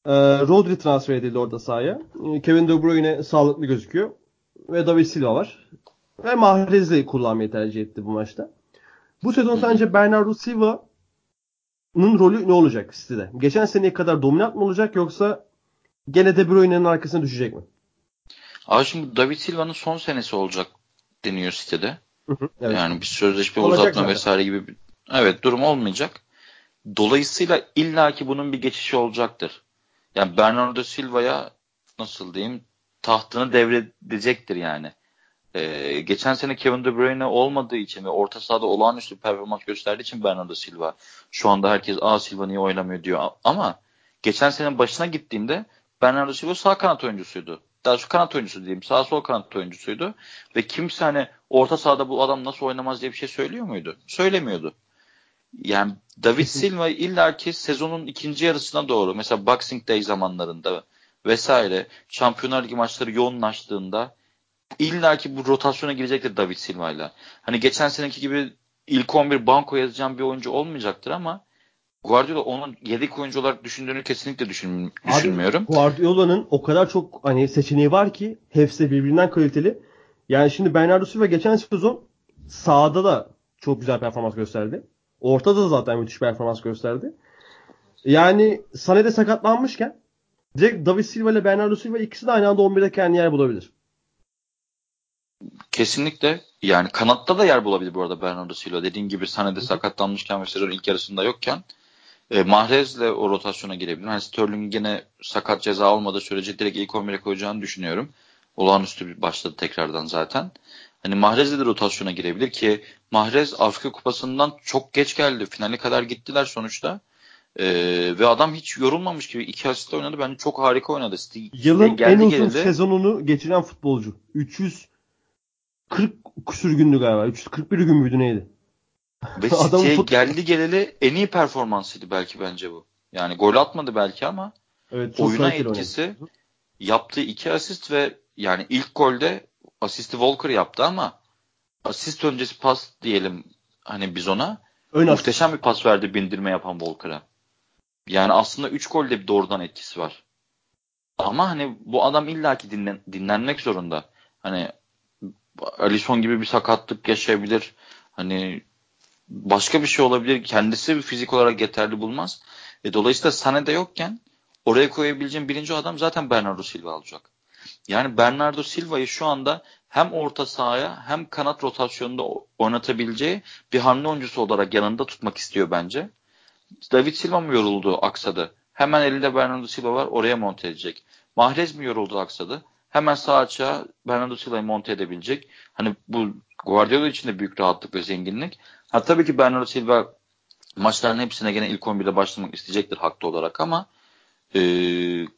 Ee, Rodri transfer edildi orada sahaya. Ee, Kevin De Bruyne sağlıklı gözüküyor. Ve David Silva var. Ve Mahrez'i kullanmayı tercih etti bu maçta. Bu sezon sence Bernardo Silva'nın rolü ne olacak City'de? Geçen seneye kadar dominant mı olacak yoksa gene De Bruyne'nin arkasına düşecek mi? Abi şimdi David Silva'nın son senesi olacak deniyor sitede. Evet. Yani bir sözleşme Olacak uzatma zaten. vesaire gibi bir evet durum olmayacak. Dolayısıyla illaki bunun bir geçişi olacaktır. Yani Bernardo Silva'ya nasıl diyeyim tahtını devredecektir yani. Ee, geçen sene Kevin De Bruyne olmadığı için ve orta sahada olağanüstü performans gösterdiği için Bernardo Silva şu anda herkes a Silva niye oynamıyor diyor ama geçen senenin başına gittiğimde Bernardo Silva sağ kanat oyuncusuydu. Daha şu kanat oyuncusu diyeyim. Sağ sol kanat oyuncusuydu. Ve kimse hani orta sahada bu adam nasıl oynamaz diye bir şey söylüyor muydu? Söylemiyordu. Yani David Silva illaki sezonun ikinci yarısına doğru mesela Boxing Day zamanlarında vesaire Şampiyonlar Ligi maçları yoğunlaştığında illaki bu rotasyona girecektir David Silva'yla. Hani geçen seneki gibi ilk 11 banko yazacağım bir oyuncu olmayacaktır ama Guardiola onun yedek oyuncu olarak düşündüğünü kesinlikle düşün, Abi, düşünmüyorum. Guardiola'nın o kadar çok hani seçeneği var ki hepsi de birbirinden kaliteli. Yani şimdi Bernardo Silva geçen sezon sahada da çok güzel performans gösterdi. Ortada da zaten müthiş performans gösterdi. Yani Sané sakatlanmışken direkt David Silva ile Bernardo Silva ikisi de aynı anda 11'de kendi yer bulabilir. Kesinlikle. Yani kanatta da yer bulabilir bu arada Bernardo Silva. Dediğin gibi Sané'de sakatlanmışken ve sezonun ilk yarısında yokken e, Mahrez'le o rotasyona girebilir. Hani Sterling gene sakat ceza almadığı sürece direkt ilk 11'e koyacağını düşünüyorum. Olağanüstü bir başladı tekrardan zaten. Hani Mahrez'le de rotasyona girebilir ki Mahrez Afrika Kupası'ndan çok geç geldi. Finale kadar gittiler sonuçta. Ee, ve adam hiç yorulmamış gibi iki asist oynadı. Bence çok harika oynadı. Yılın Geldi en uzun geleli- sezonunu geçiren futbolcu. 340 küsür gündü galiba. 341 gün müydü neydi? Ve City'ye fut- geldi geleli en iyi performansıydı belki bence bu. Yani gol atmadı belki ama Evet, oyuna kaliteli oynadı. etkisi yaptığı iki asist ve yani ilk golde asisti Walker yaptı ama asist öncesi pas diyelim hani biz ona Ön asist. muhteşem bir pas verdi bindirme yapan Walker'a. Yani aslında 3 golde bir doğrudan etkisi var. Ama hani bu adam illaki dinlen, dinlenmek zorunda. Hani Alisson gibi bir sakatlık yaşayabilir. Hani başka bir şey olabilir. Kendisi fizik olarak yeterli bulmaz. E, dolayısıyla Sané'de yokken oraya koyabileceğim birinci adam zaten Bernardo Silva olacak. Yani Bernardo Silva'yı şu anda hem orta sahaya hem kanat rotasyonunda oynatabileceği bir hamle oyuncusu olarak yanında tutmak istiyor bence. David Silva mı yoruldu aksadı? Hemen elinde Bernardo Silva var oraya monte edecek. Mahrez mi yoruldu aksadı? Hemen sağ açığa Bernardo Silva'yı monte edebilecek. Hani bu Guardiola için de büyük rahatlık ve zenginlik. Ha tabii ki Bernardo Silva maçların hepsine gene ilk 11'de başlamak isteyecektir haklı olarak ama e,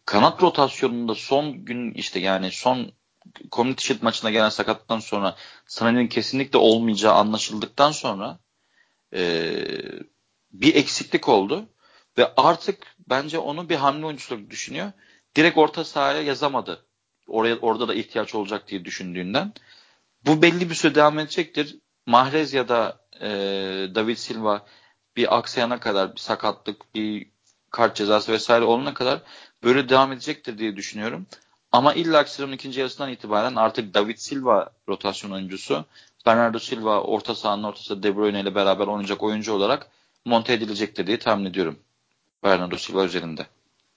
kanat rotasyonunda son gün işte yani son Community Shield maçına gelen sakatlıktan sonra Sané'nin kesinlikle olmayacağı anlaşıldıktan sonra e, bir eksiklik oldu ve artık bence onu bir hamle oyuncusu düşünüyor. Direkt orta sahaya yazamadı. Oraya orada da ihtiyaç olacak diye düşündüğünden. Bu belli bir süre devam edecektir. Mahrez ya da e, David Silva bir aksayana kadar bir sakatlık, bir kart cezası vesaire olana kadar böyle devam edecektir diye düşünüyorum. Ama illa sezonun ikinci yarısından itibaren artık David Silva rotasyon oyuncusu, Bernardo Silva orta sahanın ortası De Bruyne ile beraber oynayacak oyuncu olarak monte edilecektir diye tahmin ediyorum. Bernardo Silva üzerinde.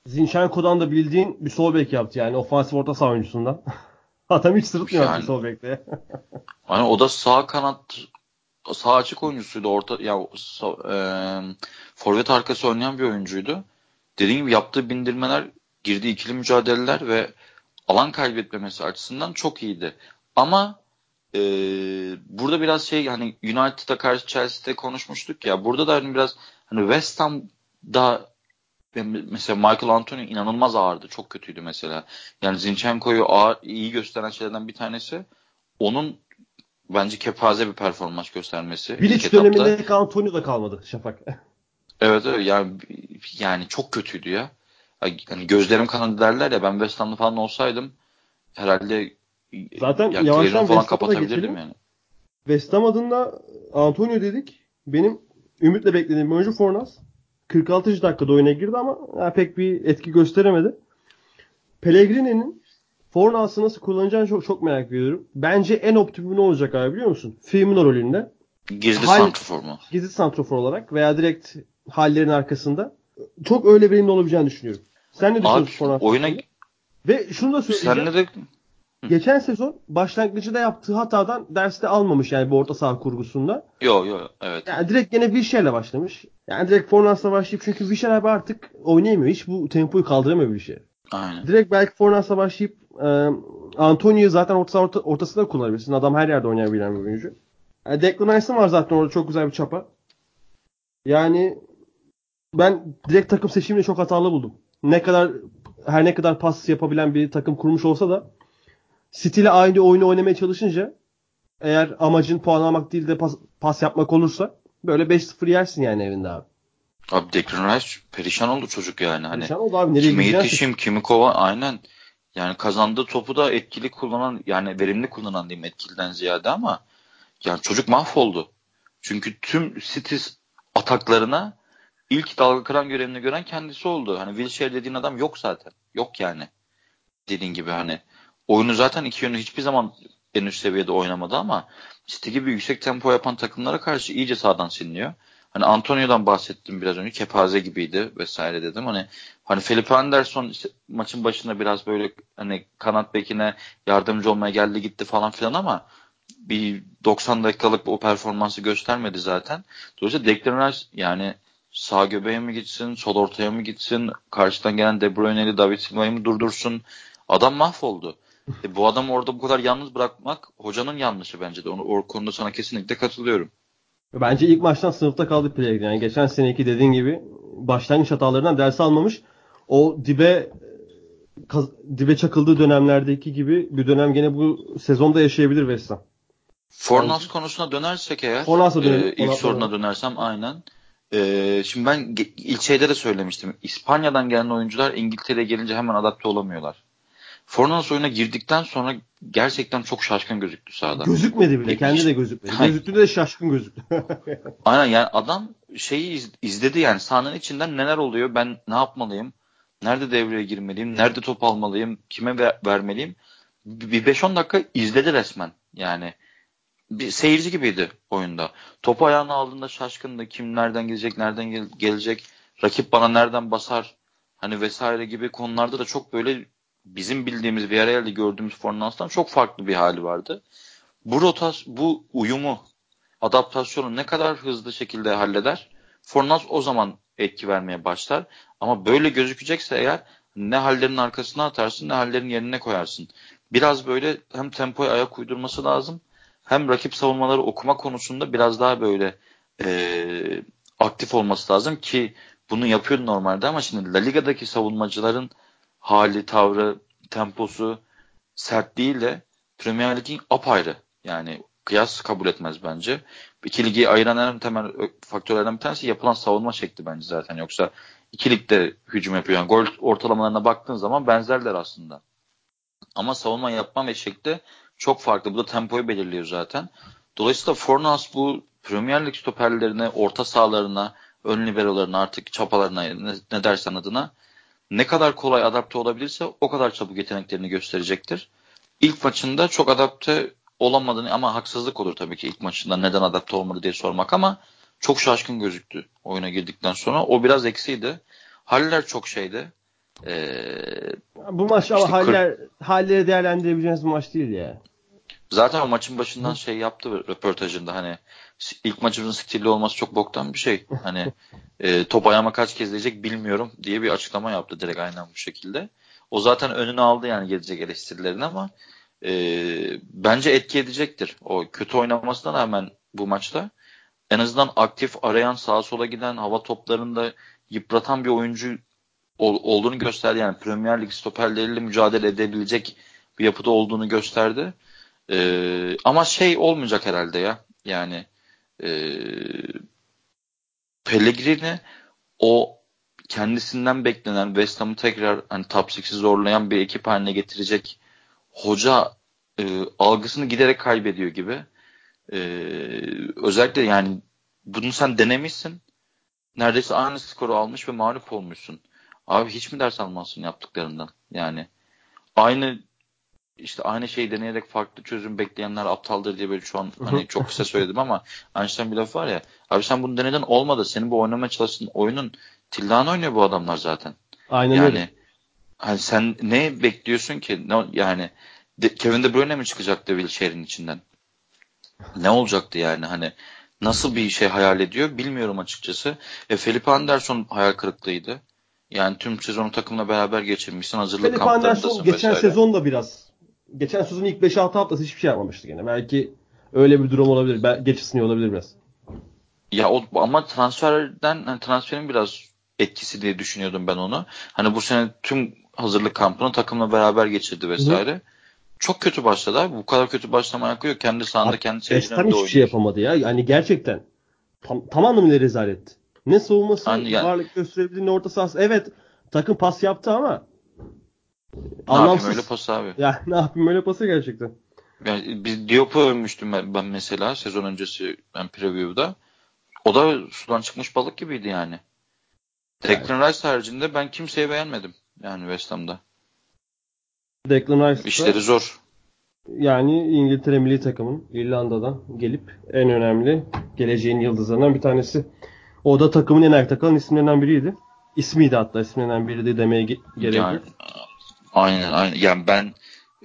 Zinchenko'dan da bildiğin bir sol bek yaptı yani ofansif orta saha oyuncusundan. Adam hiç sırıtmıyor Yani- sol bekte. Hani o da sağ kanat sağ açık oyuncusuydu. Orta ya e, forvet arkası oynayan bir oyuncuydu. Dediğim gibi yaptığı bindirmeler, girdiği ikili mücadeleler ve alan kaybetmemesi açısından çok iyiydi. Ama e, burada biraz şey hani United'a karşı Chelsea'de konuşmuştuk ya. Burada da hani biraz hani West Ham'da mesela Michael Antonio inanılmaz ağırdı. Çok kötüydü mesela. Yani Zinchenko'yu ağır, iyi gösteren şeylerden bir tanesi onun bence kepaze bir performans göstermesi. Bilic döneminde Antonio da kalmadı Şafak. Evet evet yani, yani çok kötüydü ya. Yani gözlerim kanadı derler ya ben West Ham'da falan olsaydım herhalde Zaten yavaştan falan kapatabilirdim yani. West Ham adında Antonio dedik. Benim ümitle beklediğim oyuncu Fornas. 46. dakikada oyuna girdi ama yani pek bir etki gösteremedi. Pellegrini'nin Fornas'ı nasıl kullanacağını çok, çok merak ediyorum. Bence en optimumu ne olacak abi biliyor musun? Firmino rolünde. Gizli Hal, santrofor mu? Gizli santrofor olarak veya direkt hallerin arkasında. Çok öyle verimli olabileceğini düşünüyorum. Sen ne düşünüyorsun Fornas? Oyuna... Ve şunu da söyleyeceğim. Senle de Geçen sezon başlangıcında yaptığı hatadan ders de almamış yani bu orta saha kurgusunda. Yok yok evet. Yani direkt gene Wilshere'le başlamış. Yani direkt Fornas'la başlayıp çünkü Wilshere abi artık oynayamıyor. Hiç bu tempoyu kaldıramıyor Wilshere. Aynen. Direkt belki Fornas'la başlayıp e, Antonio'yu zaten orta, orta, ortasında kullanabilirsin. Adam her yerde oynayabilen bir oyuncu. Yani Declan Rice'ın var zaten orada çok güzel bir çapa. Yani ben direkt takım seçimini çok hatalı buldum. Ne kadar her ne kadar pas yapabilen bir takım kurmuş olsa da City aynı oyunu oynamaya çalışınca eğer amacın puan almak değil de pas, pas yapmak olursa böyle 5-0 yersin yani evinde abi. Abi Declan Rice perişan oldu çocuk yani. Hani perişan oldu abi. Nereye kime yetişeyim, kimi kova aynen. Yani kazandığı topu da etkili kullanan yani verimli kullanan diyeyim etkiliden ziyade ama yani çocuk mahvoldu. Çünkü tüm City ataklarına ilk dalga kıran görevini gören kendisi oldu. Hani Wilshere dediğin adam yok zaten. Yok yani. Dediğin gibi hani oyunu zaten iki yönlü hiçbir zaman en üst seviyede oynamadı ama City gibi yüksek tempo yapan takımlara karşı iyice sağdan siliniyor. Hani Antonio'dan bahsettim biraz önce. Kepaze gibiydi vesaire dedim. Hani hani Felipe Anderson işte maçın başında biraz böyle hani kanat bekine yardımcı olmaya geldi gitti falan filan ama bir 90 dakikalık o performansı göstermedi zaten. Dolayısıyla Declan Rice yani sağ göbeğe mi gitsin, sol ortaya mı gitsin, karşıdan gelen De Bruyne'li David Silva'yı mı durdursun? Adam mahvoldu. E, bu adamı orada bu kadar yalnız bırakmak hocanın yanlışı bence de. Onu, o konuda sana kesinlikle katılıyorum. Bence ilk maçtan sınıfta kaldı Pellegrini. Yani geçen seneki dediğin gibi başlangıç hatalarından ders almamış. O dibe kaz, dibe çakıldığı dönemlerdeki gibi bir dönem gene bu sezonda yaşayabilir West Ham. Fornas yani, konusuna dönersek eğer Fornas'a dönelim. E, ilk Fornas'a soruna dönelim. dönersem aynen. E, şimdi ben ilk şeyde de söylemiştim. İspanya'dan gelen oyuncular İngiltere'ye gelince hemen adapte olamıyorlar. Fornals oyuna girdikten sonra gerçekten çok şaşkın gözüktü sahada. Gözükmedi bile. Kendi de gözükmedi. Gözüktüğünde de şaşkın gözüktü. Aynen yani adam şeyi iz, izledi yani sahanın içinden neler oluyor ben ne yapmalıyım? Nerede devreye girmeliyim? Nerede top almalıyım? Kime ver, vermeliyim? Bir 5-10 dakika izledi resmen. Yani bir seyirci gibiydi oyunda. Topu ayağına aldığında şaşkındı. Kim nereden gelecek, nereden gel- gelecek? Rakip bana nereden basar? Hani vesaire gibi konularda da çok böyle bizim bildiğimiz Villarreal'de gördüğümüz Fornans'tan çok farklı bir hali vardı. Bu rotas, bu uyumu, adaptasyonu ne kadar hızlı şekilde halleder? Fornans o zaman etki vermeye başlar. Ama böyle gözükecekse eğer ne hallerin arkasına atarsın ne hallerin yerine koyarsın. Biraz böyle hem tempoya ayak uydurması lazım hem rakip savunmaları okuma konusunda biraz daha böyle e, aktif olması lazım ki bunu yapıyor normalde ama şimdi La Liga'daki savunmacıların hali, tavrı, temposu sertliğiyle Premier Lig'in apayrı. Yani kıyas kabul etmez bence. İki ligi ayıran en temel faktörlerden bir tanesi yapılan savunma şekli bence zaten. Yoksa iki ligde hücum yapıyor. Yani gol ortalamalarına baktığın zaman benzerler aslında. Ama savunma yapma ve şekli çok farklı. Bu da tempoyu belirliyor zaten. Dolayısıyla Fornas bu Premier Lig stoperlerine, orta sahalarına, ön liberolarına artık çapalarına ne, ne dersen adına ne kadar kolay adapte olabilirse o kadar çabuk yeteneklerini gösterecektir. İlk maçında çok adapte olamadığını ama haksızlık olur tabii ki ilk maçında neden adapte olmadı diye sormak ama çok şaşkın gözüktü oyuna girdikten sonra. O biraz eksiydi. Haller çok şeydi. Ee, bu maç işte ama haller, halleri değerlendirebileceğiniz bir maç değil ya. Zaten o maçın başından şey yaptı röportajında hani ilk maçımızın stilli olması çok boktan bir şey. Hani e, top ayağıma kaç kez diyecek bilmiyorum diye bir açıklama yaptı direkt aynen bu şekilde. O zaten önünü aldı yani gelecek eleştirilerini ama e, bence etki edecektir. O kötü oynamasına rağmen bu maçta en azından aktif arayan sağa sola giden hava toplarında yıpratan bir oyuncu ol, olduğunu gösterdi. Yani Premier Lig stoperleriyle mücadele edebilecek bir yapıda olduğunu gösterdi. Ee, ama şey olmayacak herhalde ya. Yani e, Pellegrini o kendisinden beklenen West Ham'ı tekrar hani top 6'i zorlayan bir ekip haline getirecek hoca e, algısını giderek kaybediyor gibi. E, özellikle yani bunu sen denemişsin. Neredeyse aynı skoru almış ve mağlup olmuşsun. Abi hiç mi ders almazsın yaptıklarından? Yani aynı işte aynı şeyi deneyerek farklı çözüm bekleyenler aptaldır diye böyle şu an hani çok kısa söyledim ama Einstein bir laf var ya abi sen bunu deneden olmadı. Senin bu oynamaya çalıştığın oyunun tillahını oynuyor bu adamlar zaten. Aynen yani, öyle. Hani sen ne bekliyorsun ki? Ne, yani de, Kevin De Bruyne mi çıkacaktı Wilshere'in içinden? Ne olacaktı yani? Hani nasıl bir şey hayal ediyor bilmiyorum açıkçası. E, Felipe Anderson hayal kırıklığıydı. Yani tüm sezonu takımla beraber geçirmişsin. Hazırlık Felipe Anderson geçen sezon da biraz geçen sezonun ilk 5-6 haftası hiçbir şey yapmamıştı gene. Belki öyle bir durum olabilir. Belki geç ısınıyor olabilir biraz. Ya o, ama transferden hani transferin biraz etkisi diye düşünüyordum ben onu. Hani bu sene tüm hazırlık kampını takımla beraber geçirdi vesaire. Hı. Çok kötü başladı abi. Bu kadar kötü başlamaya yok. Kendi sahanda kendi seyircilerinde hiçbir şey yapamadı ya. Yani gerçekten tam, tam anlamıyla rezalet. Ne savunması hani yani, varlık gösterebildiğini orta sahası. Evet takım pas yaptı ama ne anlamsız. öyle pas abi. Ya ne yapayım öyle pası gerçekten. Yani biz Diop'u övmüştüm ben, ben mesela sezon öncesi ben preview'da. O da sudan çıkmış balık gibiydi yani. Declan yani. Rice haricinde ben kimseyi beğenmedim yani West Ham'da. Declan Rice İşleri zor. Yani İngiltere milli takımın İrlanda'dan gelip en önemli geleceğin yıldızlarından bir tanesi. O da takımın en ayakta kalan isimlerinden biriydi. İsmiydi hatta isimlerinden biri de demeye gerek yani, Aynen aynen. Yani ben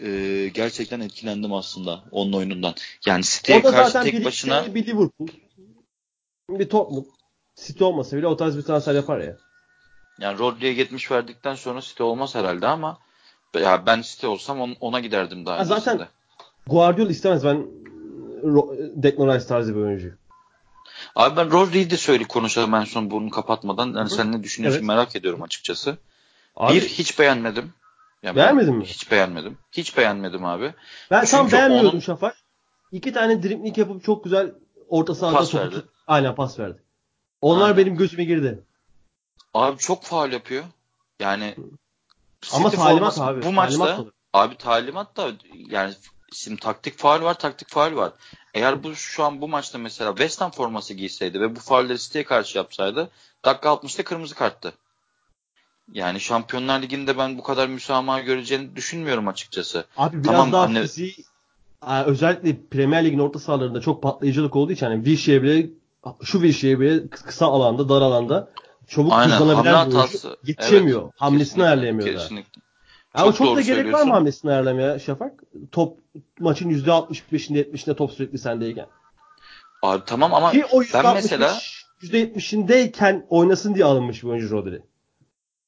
e, gerçekten etkilendim aslında onun oyunundan. Yani City'ye karşı tek bir, başına bir Liverpool, bir Tottenham, City olmasa bile o tarz bir transfer yapar ya. Yani Rodri'ye 70 verdikten sonra City olmaz herhalde ama ya ben City olsam on, ona giderdim daha ha, Zaten Guardiola istemez ben Declan Rice tarzı bir oyuncu. Abi ben Rodri'yi de söyle konuşalım en son bunu kapatmadan. Yani sen ne düşünüyorsun evet. merak ediyorum açıkçası. Abi, bir hiç beğenmedim. Yani Beğenmedin mi? Hiç beğenmedim. Hiç beğenmedim abi. Ben Çünkü tam beğenmiyordum onun... Şafak. İki tane dribling yapıp çok güzel orta sahada pas topu verdi. Aynen pas verdi. Onlar Aynen. benim gözüme girdi. Abi çok faal yapıyor. Yani ama talimat abi. Bu maçta talimat abi talimat da yani şimdi taktik faal var, taktik faal var. Eğer bu şu an bu maçta mesela West Ham forması giyseydi ve bu faulleri City'ye karşı yapsaydı dakika 60'ta kırmızı karttı. Yani Şampiyonlar Ligi'nde ben bu kadar müsamaha göreceğini düşünmüyorum açıkçası. Abi biraz tamam, daha hani... fiziği özellikle Premier Lig'in orta sahalarında çok patlayıcılık olduğu için hani Wilshere bile şu Wilshere bile kısa alanda, dar alanda çabuk hızlanabilen bir oyuncu yetişemiyor. Evet, Hamlesini ayarlayamıyor kesinlikle. Ama çok, çok da gerek var mı hamlesini ayarlamaya Şafak? Top maçın %65'inde 70'inde top sürekli sendeyken. Abi tamam ama Ki o ben mesela %70'indeyken oynasın diye alınmış bir oyuncu Rodri.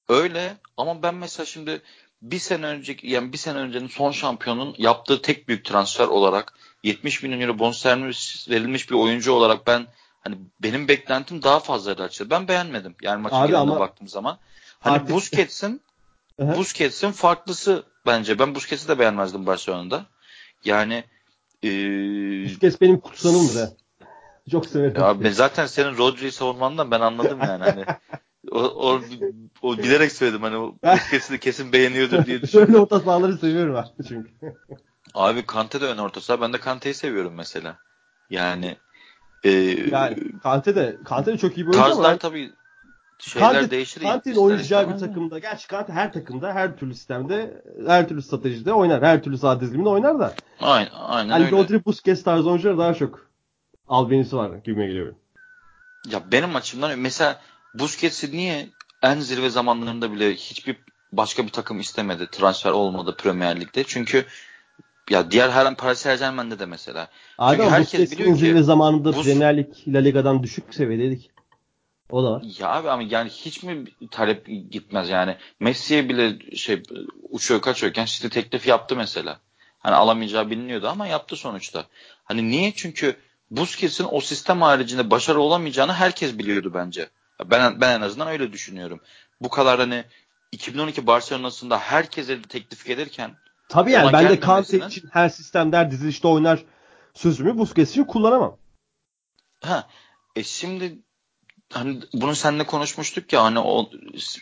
Öyle ama ben mesela şimdi bir sene önceki yani bir sene öncenin son şampiyonun yaptığı tek büyük transfer olarak 70 milyon euro bonservis verilmiş bir oyuncu olarak ben hani benim beklentim daha fazlaydı açıkçası. Ben beğenmedim. Yani maçın Abi ama baktığım zaman. Hani artık... Busquets'in Busquets'in farklısı bence. Ben Busquets'i de beğenmezdim Barcelona'da. Yani ee... Busquets benim kutsanımdır. Çok severim. Ya zaten senin Rodri'yi savunmandan ben anladım yani. Hani O, o, o bilerek söyledim hani o Busquets'i kesin beğeniyordur diye düşündüm. Şöyle orta sahaları seviyorum abi çünkü. Abi Kante de ön orta saha. Ben de Kante'yi seviyorum mesela. Yani e, yani Kante de Kante de çok iyi bir oyuncu Tarzlar ama tabii şeyler Kante, değişir. Kante'nin oynayacağı bir takımda. Gerçi Kante her takımda, her türlü sistemde, her türlü stratejide oynar. Her türlü saha diziliminde oynar da. Aynen, aynen yani öyle. Rodri Busquets tarzı oyuncular daha çok albenisi var gibi geliyor. Ya benim açımdan mesela Busquets'i niye en zirve zamanlarında bile hiçbir başka bir takım istemedi. Transfer olmadı Premier Lig'de. Çünkü ya diğer her Paris Saint Germain'de de mesela. Abi Çünkü herkes biliyor ki zirve zamanında Bus... Premier Lig La Liga'dan düşük seviyedeydik. O da var. Ya abi ama yani hiç mi talep gitmez yani. Messi'ye bile şey uçuyor kaçıyorken City teklif yaptı mesela. Hani alamayacağı biliniyordu ama yaptı sonuçta. Hani niye? Çünkü Busquets'in o sistem haricinde başarılı olamayacağını herkes biliyordu bence. Ben, ben en azından öyle düşünüyorum. Bu kadar hani 2012 Barcelona'sında herkese teklif gelirken Tabii yani ben de Kante için her sistemler dizilişte oynar sözümü Busquets için kullanamam. Ha, e şimdi hani bunu seninle konuşmuştuk ya hani o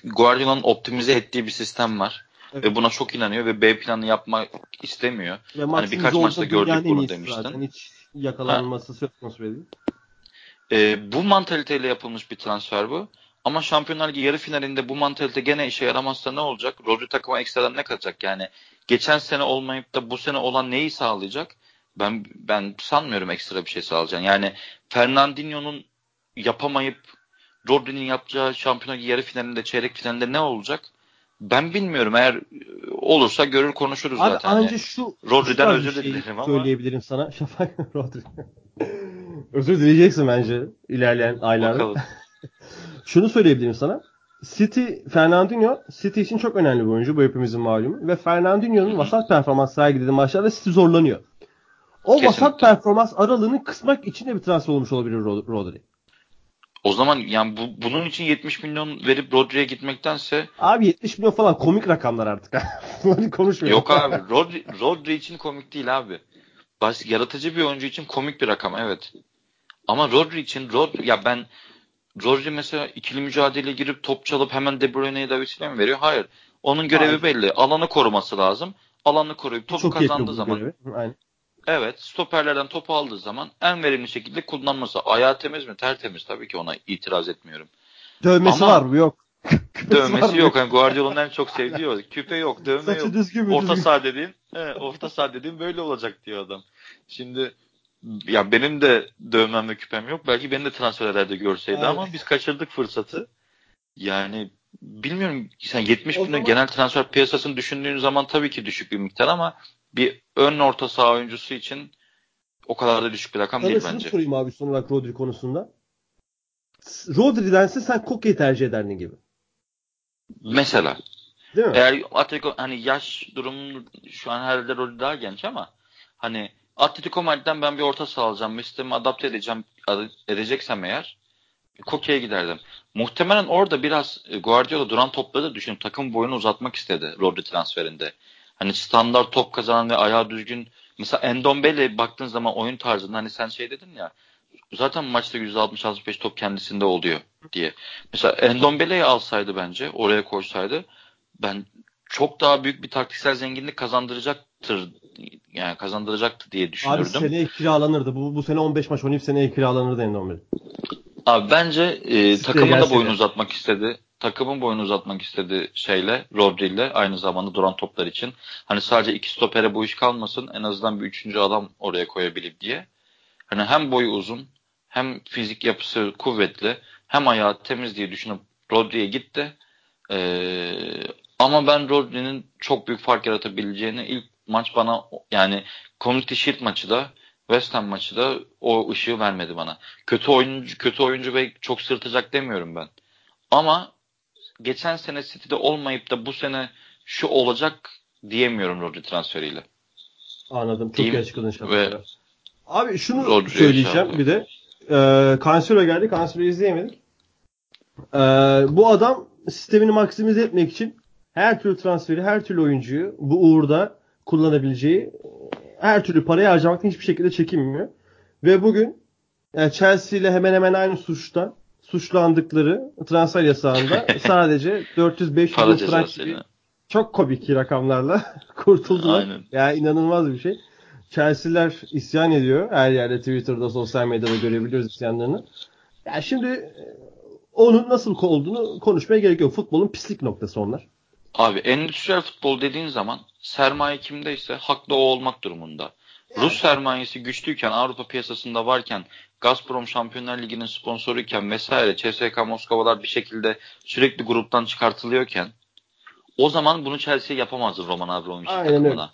Guardiola'nın optimize ettiği bir sistem var. Evet. Ve buna çok inanıyor ve B planı yapmak istemiyor. Ve Hani birkaç maçta gördük bunu demiştin. Zaten. Hiç yakalanması söz konusu değil. E, bu mantaliteyle yapılmış bir transfer bu. Ama Şampiyonlar Ligi yarı finalinde bu mantalite gene işe yaramazsa ne olacak? Rodri takıma ekstradan ne katacak? Yani geçen sene olmayıp da bu sene olan neyi sağlayacak? Ben ben sanmıyorum ekstra bir şey sağlayacağını. Yani Fernandinho'nun yapamayıp Rodri'nin yapacağı Şampiyonlar Ligi yarı finalinde, çeyrek finalinde ne olacak? Ben bilmiyorum. Eğer e, olursa görür konuşuruz Abi zaten. anca Yani şu Rodri'den özür şey dilerim ama- söyleyebilirim sana. Şafak Rodri. Özür dileyeceksin bence ilerleyen aylarda. Bakalım. Şunu söyleyebilirim sana. City, Fernandinho City için çok önemli bir oyuncu. Bu hepimizin malumu. Ve Fernandinho'nun vasat performans sergilediği maçlarda City zorlanıyor. O Kesinlikle. vasat performans aralığını kısmak için de bir transfer olmuş olabilir Rod- Rodri. O zaman yani bu, bunun için 70 milyon verip Rodri'ye gitmektense Abi 70 milyon falan komik rakamlar artık. Bunları konuşmuyoruz. Yok abi. Rodri, Rodri için komik değil abi. Baş, yaratıcı bir oyuncu için komik bir rakam evet. Ama Rodri için Rodri ya ben Rodri mesela ikili mücadeleye girip top çalıp hemen De Bruyne'ye David Silva mı veriyor? Hayır. Onun görevi Hayır. belli. Alanı koruması lazım. Alanı koruyup topu Çok kazandığı zaman görevi. Aynen. evet stoperlerden topu aldığı zaman en verimli şekilde kullanması. Ayağı temiz mi? Tertemiz. Tabii ki ona itiraz etmiyorum. Dövmesi Ama- var mı? Yok. Dövmesi yok. Yani Guardiola'nın en çok sevdiği o. Küpe yok, dövme Saçı yok. düzgün? Orta düzgün. saha dediğin, he, orta saha dediğin böyle olacak diyor adam. Şimdi ya benim de dövmem ve küpem yok. Belki beni de transferlerde görseydi Evet. ama biz kaçırdık fırsatı. Yani bilmiyorum sen 70 O bin zaman- genel transfer piyasasını düşündüğün zaman tabii ki düşük bir miktar ama bir ön orta saha oyuncusu için o kadar da düşük bir rakam Sana değil şunu bence. sorayım abi son olarak Rodri konusunda. Rodri'dense sen Koke'yi tercih ederdin gibi. Mesela Değil mi? Eğer Atletico hani yaş durumu şu an herhalde rolü daha genç ama hani Atletico Madrid'den ben bir orta saha alacağım ve sistemi adapte edeceğim edeceksem eğer Koke'ye giderdim. Muhtemelen orada biraz e, Guardiola duran topları da düşünüp takım boyunu uzatmak istedi Rodri transferinde. Hani standart top kazanan ve ayağı düzgün mesela Endombele baktığın zaman oyun tarzında hani sen şey dedin ya zaten maçta %60-65 top kendisinde oluyor diye. Mesela Endombele'yi alsaydı bence oraya koysaydı ben çok daha büyük bir taktiksel zenginlik kazandıracaktır yani kazandıracaktı diye Abi düşünürdüm. seneye kiralanırdı. Bu, bu sene 15 maç oynayıp seneye kiralanırdı Endombele. Abi bence e, Size takımın da boyunu uzatmak istedi. Takımın boyunu uzatmak istedi şeyle Rodri ile aynı zamanda duran toplar için. Hani sadece iki stopere bu iş kalmasın en azından bir üçüncü adam oraya koyabilir diye. Hani hem boyu uzun hem fizik yapısı kuvvetli hem ayağı temiz diye düşünüp Rodri'ye gitti. Ee, ama ben Rodri'nin çok büyük fark yaratabileceğini ilk maç bana yani Community Shield maçı da West Ham maçı da o ışığı vermedi bana. Kötü oyuncu kötü oyuncu ve çok sırtacak demiyorum ben. Ama geçen sene City'de olmayıp da bu sene şu olacak diyemiyorum Rodri transferiyle. Anladım. Çok Diyeyim iyi açıkladın Şafak. ve- Abi şunu Rodri'ye söyleyeceğim bir de. Ee, Cancelo geldi. Cancelo'yu izleyemedik. Ee, bu adam sistemini maksimize etmek için her türlü transferi, her türlü oyuncuyu bu uğurda kullanabileceği her türlü parayı harcamaktan hiçbir şekilde çekinmiyor. Ve bugün yani Chelsea ile hemen hemen aynı suçta suçlandıkları transfer yasağında sadece 400-500 Para milyon frank gibi çok komik rakamlarla kurtuldular. Aynen. Yani inanılmaz bir şey. Chelsea'ler isyan ediyor. Her yerde Twitter'da, sosyal medyada görebiliyoruz isyanlarını. Yani şimdi e, onun nasıl olduğunu konuşmaya gerek yok. Futbolun pislik noktası onlar. Abi endüstriyel futbol dediğin zaman sermaye kimdeyse haklı o olmak durumunda. Rus sermayesi güçlüyken Avrupa piyasasında varken Gazprom Şampiyonlar Ligi'nin sponsoruyken vesaire CSKA Moskvalar bir şekilde sürekli gruptan çıkartılıyorken o zaman bunu Chelsea yapamazdı Roman öyle. takımına.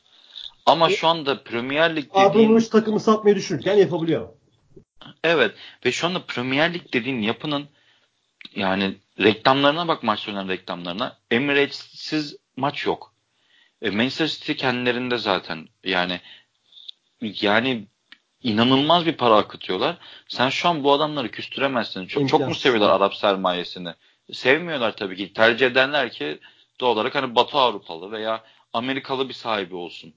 Ama şu anda Premier Lig dediğin Abramovich takımı satmayı düşünürken yapabiliyor. Evet ve şu anda Premier Lig dediğin yapının yani reklamlarına bak maç oynanan reklamlarına. Emirates'siz maç yok. E, Manchester City kendilerinde zaten yani yani inanılmaz bir para akıtıyorlar. Sen şu an bu adamları küstüremezsin. Çok, çok mu seviyorlar Arap sermayesini? Sevmiyorlar tabii ki. Tercih edenler ki doğal olarak hani Batı Avrupalı veya Amerikalı bir sahibi olsun.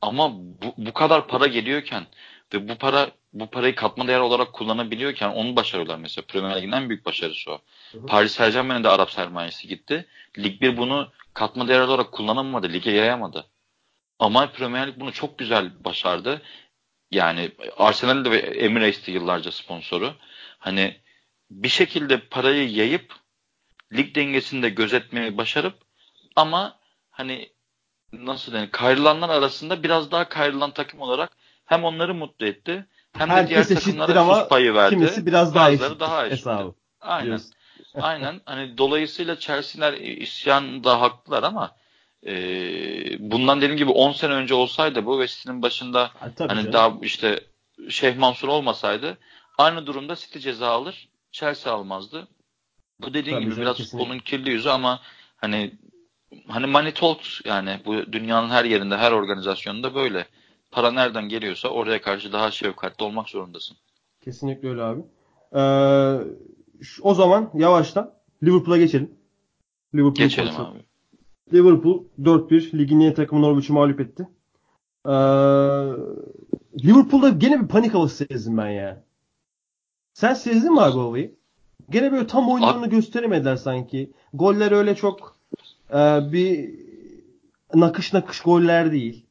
Ama bu, bu kadar para geliyorken ve bu para bu parayı katma değer olarak kullanabiliyorken onu başarıyorlar mesela. Premier Lig'in en büyük başarısı o. Hı hı. Paris Saint Germain'in de Arap sermayesi gitti. Lig 1 bunu katma değer olarak kullanamadı. Lige yayamadı. Ama Premier Lig bunu çok güzel başardı. Yani Arsenal ve Emirates'ti yıllarca sponsoru. Hani bir şekilde parayı yayıp lig dengesini de gözetmeyi başarıp ama hani nasıl denir kayrılanlar arasında biraz daha kayrılan takım olarak hem onları mutlu etti hem de Herkes diğer takımlara sus payı verdi. Kimisi biraz daha eşit. Daha eşit. Hesabı. Aynen. Aynen. Hani dolayısıyla Chelsea'ler isyan da haklılar ama e, bundan dediğim gibi 10 sene önce olsaydı bu ve City'nin başında ha, hani canım. daha işte Şeyh Mansur olmasaydı aynı durumda City ceza alır Chelsea almazdı. Bu dediğin tabii gibi canım, biraz kesinlikle. futbolun kirli yüzü ama hani hani money talks yani bu dünyanın her yerinde her organizasyonunda böyle. Para nereden geliyorsa oraya karşı daha şefkatli olmak zorundasın. Kesinlikle öyle abi. Ee, o zaman yavaştan Liverpool'a geçelim. Liverpool geçelim konusu. abi. Liverpool 4-1 ligin yeni takımı Norwich'i mağlup etti. Ee, Liverpool'da gene bir panik havası sezdim ben ya. Sen sezdin mi abi havayı? Gene böyle tam oyunlarını gösteremediler sanki. Goller öyle çok e, bir nakış nakış goller değil.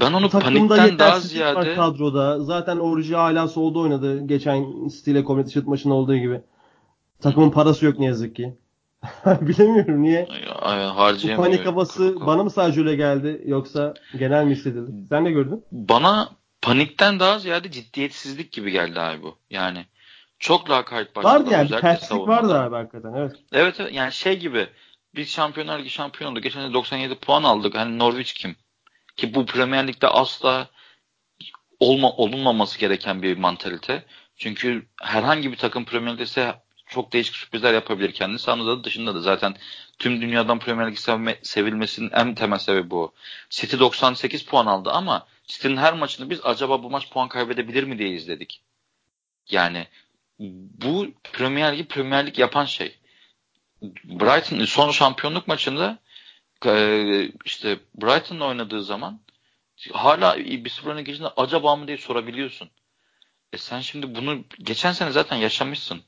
Ben onu panikten daha ziyade var kadroda. Zaten Orji hala solda oynadı. Geçen Stile Community Shield maçında olduğu gibi. Takımın parası yok ne yazık ki. Bilemiyorum niye. Aynen, Bu panik havası bana mı sadece öyle geldi yoksa genel mi hissedildi? Sen ne gördün? Bana panikten daha ziyade ciddiyetsizlik gibi geldi abi bu. Yani çok lakayt başladı. Vardı yani terslik vardı abi hakikaten evet. Evet yani şey gibi biz Şampiyonlar Ligi şampiyon olduk. Geçen 97 puan aldık. Hani Norwich kim? Ki bu Premier Lig'de asla olma, olunmaması gereken bir mantalite. Çünkü herhangi bir takım Premier Lig'de ise çok değişik sürprizler yapabilir kendi sahnada da dışında da. Zaten tüm dünyadan Premier Lig sevme, sevilmesinin en temel sebebi bu. City 98 puan aldı ama City'nin her maçını biz acaba bu maç puan kaybedebilir mi diye izledik. Yani bu Premier Lig'i Premier Lig yapan şey. Brighton son şampiyonluk maçında işte Brighton'la oynadığı zaman hala bir sıfır öne geçtiğinde acaba mı diye sorabiliyorsun. E sen şimdi bunu geçen sene zaten yaşamışsın.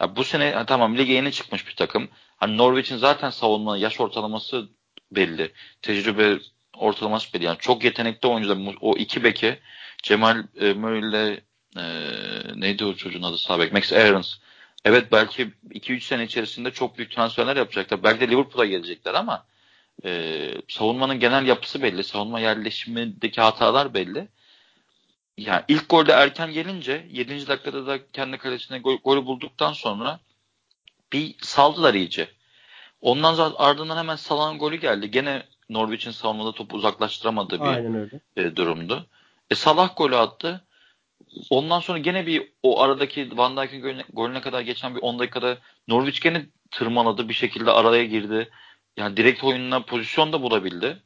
Ya bu sene tamam lige yeni çıkmış bir takım. Hani Norwich'in zaten savunma yaş ortalaması belli. Tecrübe ortalaması belli. Yani çok yetenekli oyuncular. O iki beki Cemal e, ile e, neydi o çocuğun adı sağ bek? Max Aarons. Evet belki 2-3 sene içerisinde çok büyük transferler yapacaklar. Belki de Liverpool'a gelecekler ama e, savunmanın genel yapısı belli. Savunma yerleşimindeki hatalar belli. Yani ilk golde erken gelince 7. dakikada da kendi kalesine gol, golü bulduktan sonra bir saldılar iyice. Ondan sonra ardından hemen Salah'ın golü geldi. Gene Norwich'in savunmada topu uzaklaştıramadığı bir e, durumdu. E, Salah golü attı. Ondan sonra gene bir o aradaki Van Dijk'in golüne, golüne kadar geçen bir 10 dakikada Norwich gene tırmaladı bir şekilde araya girdi. Yani direkt oyununa pozisyon da bulabildi.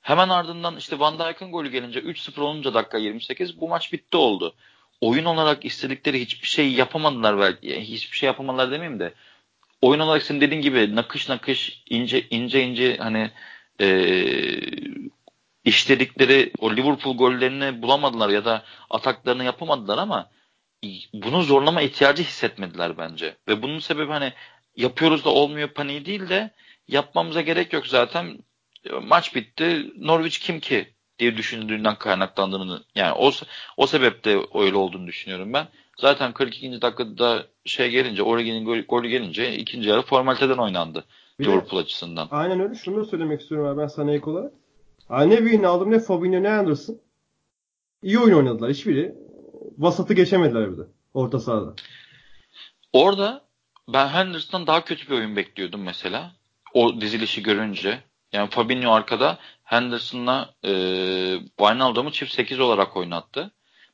Hemen ardından işte Van Dijk'ın golü gelince 3-0 olunca dakika 28 bu maç bitti oldu. Oyun olarak istedikleri hiçbir şey yapamadılar belki. Hiçbir şey yapamadılar demeyeyim de. Oyun olarak senin dediğin gibi nakış nakış ince ince ince hani ee, işledikleri o Liverpool gollerini bulamadılar ya da ataklarını yapamadılar ama bunu zorlama ihtiyacı hissetmediler bence. Ve bunun sebebi hani yapıyoruz da olmuyor paniği değil de yapmamıza gerek yok zaten. Maç bitti. Norwich kim ki diye düşündüğünden kaynaklandığını yani o o sebeple öyle olduğunu düşünüyorum ben. Zaten 42. dakikada şey gelince Origi'nin golü, golü gelince ikinci yarı formaliteden oynandı bir Liverpool de, açısından. Aynen öyle. Şunu da söylemek istiyorum abi ben sana ek olarak. Ne Wayne aldım ne Fabinho ne Anderson. İyi oyun oynadılar. Hiçbiri vasatı geçemediler bir de orta sahada. Orada ben Henderson'dan daha kötü bir oyun bekliyordum mesela. O dizilişi görünce. Yani Fabinho arkada Henderson'la e, Wijnaldum'u çift 8 olarak oynattı.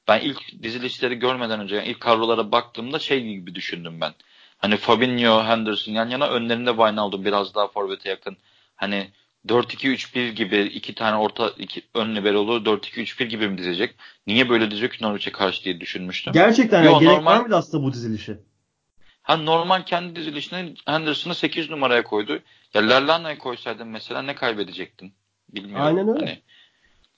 Ben ilk dizilişleri görmeden önce yani ilk kadrolara baktığımda şey gibi düşündüm ben. Hani Fabinho, Henderson yan yana önlerinde Wijnaldum biraz daha forvete yakın. Hani 4-2-3-1 gibi iki tane orta iki ön liberolu 4-2-3-1 gibi mi dizecek? Niye böyle dizecek Norwich'e karşı diye düşünmüştüm. Gerçekten Yo, yani gerek normal... var mıydı aslında bu dizilişi? Ha normal kendi dizilişine Henderson'ı 8 numaraya koydu. Ya Lallana'ya koysaydın mesela ne kaybedecektin? Bilmiyorum. Aynen öyle. Hani,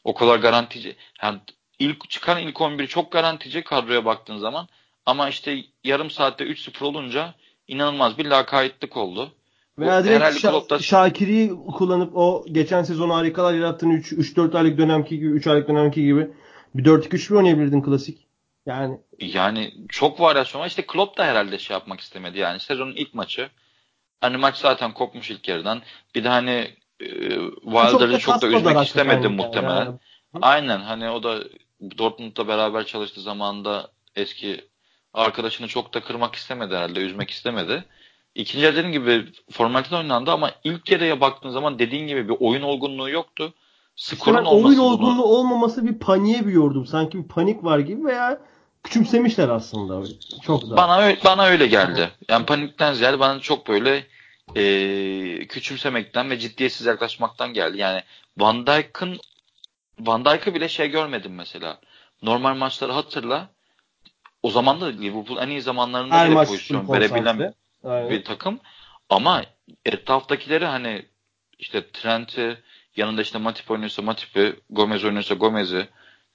o kadar garantici. Yani ilk çıkan ilk 11 çok garantici kadroya baktığın zaman. Ama işte yarım saatte 3-0 olunca inanılmaz bir lakaytlık oldu. Veya direkt Şa- Klopp'ta... Şakir'i kullanıp o geçen sezon harikalar yarattığın 3-4 aylık dönemki gibi 3 aylık dönemki gibi bir 4-2-3 oynayabilirdin klasik. Yani yani çok varyasyon var. İşte Klopp da herhalde şey yapmak istemedi. Yani sezonun ilk maçı. Hani maç zaten kopmuş ilk yarıdan. Bir de hani e, Wilder'ı çok, da üzmek istemedi muhtemelen. Yani. Aynen hani o da Dortmund'la beraber çalıştığı zamanında eski arkadaşını çok da kırmak istemedi herhalde. Üzmek istemedi. İkinci dediğim gibi formalite oynandı ama ilk yarıya baktığın zaman dediğin gibi bir oyun olgunluğu yoktu. Skorun işte olması oyun olgunluğu bunu... olmaması bir paniğe büyüyordum. Sanki bir panik var gibi veya küçümsemişler aslında. Çok da. Bana öyle, bana öyle geldi. Yani panikten ziyade bana çok böyle e, küçümsemekten ve ciddiyetsiz yaklaşmaktan geldi. Yani Van Dijk'ın Van Dijk'ı bile şey görmedim mesela. Normal maçları hatırla. O zaman da Liverpool en iyi zamanlarında Her bile pozisyon verebilen Aynen. bir takım. Ama etraftakileri hani işte Trent'i yanında işte Matip oynuyorsa Matip'i, Gomez oynuyorsa Gomez'i,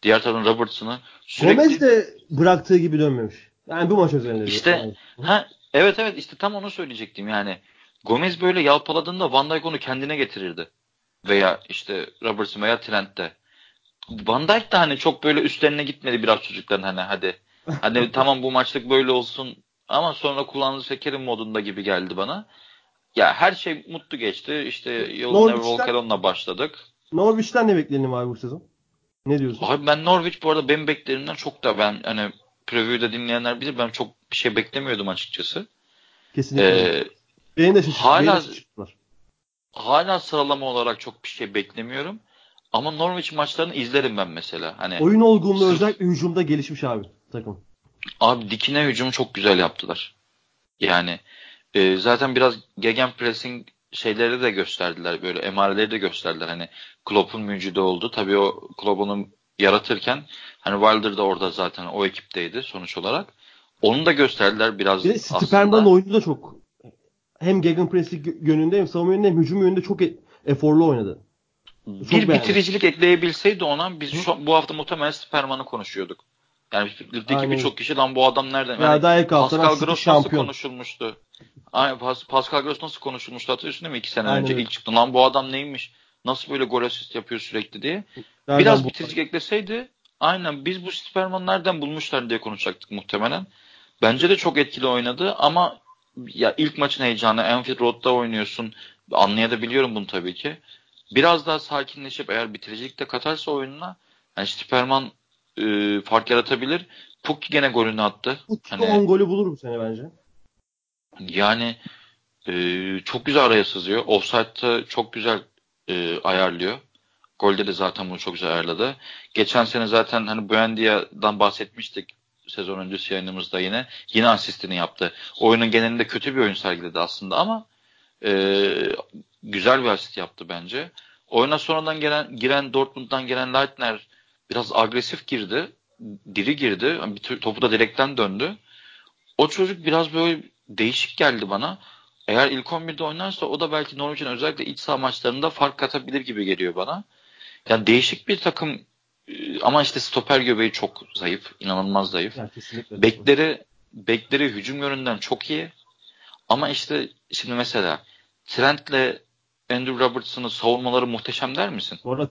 diğer tarafın Robertson'ı sürekli... Gomez de bıraktığı gibi dönmemiş. Yani bu maç özelinde. İşte yani. ha evet evet işte tam onu söyleyecektim yani. Gomez böyle yalpaladığında Van Dijk onu kendine getirirdi. Veya işte Robertson veya Trent'te. Van Dijk de hani çok böyle üstlerine gitmedi biraz çocukların hani hadi. Hani tamam bu maçlık böyle olsun ama sonra kullandığı şekerin modunda gibi geldi bana. Ya her şey mutlu geçti. İşte yolun Never Walk başladık. Norwich'ten ne bekleyelim abi bu sezon? Ne diyorsun? Abi ben Norwich bu arada benim beklerimden çok da ben hani preview'da dinleyenler bilir ben çok bir şey beklemiyordum açıkçası. Kesinlikle. Ee, Beni de şaşırttılar. Hala, hala sıralama olarak çok bir şey beklemiyorum. Ama Norwich maçlarını izlerim ben mesela. Hani Oyun olgunluğu sırf... özellikle hücumda gelişmiş abi takım. Abi dikine hücumu çok güzel yaptılar. Yani e, zaten biraz gegen pressing şeyleri de gösterdiler böyle emareleri de gösterdiler. Hani Klopp'un mücide oldu. Tabii o Klopp onu yaratırken hani Wilder da orada zaten o ekipteydi sonuç olarak. Onu da gösterdiler biraz Bir de Stiperman oyunu da çok hem gegenpressing yönünde hem savunma yönünde hem hücum yönünde çok e- eforlu oynadı. Çok bir beğendim. bitiricilik ekleyebilseydi ona biz şu, bu hafta muhtemelen Superman'ı konuşuyorduk. Yani ligdeki birçok kişi lan bu adam nereden? Yani ya Pascal Gross nasıl konuşulmuştu? Aynen Pascal Gross nasıl konuşulmuştu hatırlıyorsun değil mi? İki sene Aynen. önce ilk çıktı. Lan bu adam neymiş? Nasıl böyle gol asist yapıyor sürekli diye. Nereden Biraz bitiricilik ekleseydi aynen biz bu Superman nereden bulmuşlar diye konuşacaktık muhtemelen. Bence de çok etkili oynadı ama ya ilk maçın heyecanı Anfield Road'da oynuyorsun. Anlayabiliyorum bunu tabii ki. Biraz daha sakinleşip eğer bitiricilik de katarsa oyununa yani Superman e, fark yaratabilir. Pukki gene golünü attı. Pukki hani, 10 golü bulur bu sene bence. Yani e, çok güzel araya sızıyor. Offside'da çok güzel e, ayarlıyor. Golde de zaten bunu çok güzel ayarladı. Geçen sene zaten hani Buendia'dan bahsetmiştik sezon öncesi yayınımızda yine. Yine asistini yaptı. Oyunun genelinde kötü bir oyun sergiledi aslında ama e, güzel bir asist yaptı bence. Oyuna sonradan gelen giren Dortmund'dan gelen Leitner biraz agresif girdi. Diri girdi. Bir topu da direkten döndü. O çocuk biraz böyle değişik geldi bana. Eğer ilk 11'de oynarsa o da belki Norwich'in özellikle iç saha maçlarında fark katabilir gibi geliyor bana. Yani değişik bir takım e, ama işte stoper göbeği çok zayıf. inanılmaz zayıf. Yani bekleri bekleri hücum yönünden çok iyi. Ama işte şimdi mesela Trent'le Andrew Robertson'ın savunmaları muhteşem der misin? Bu arada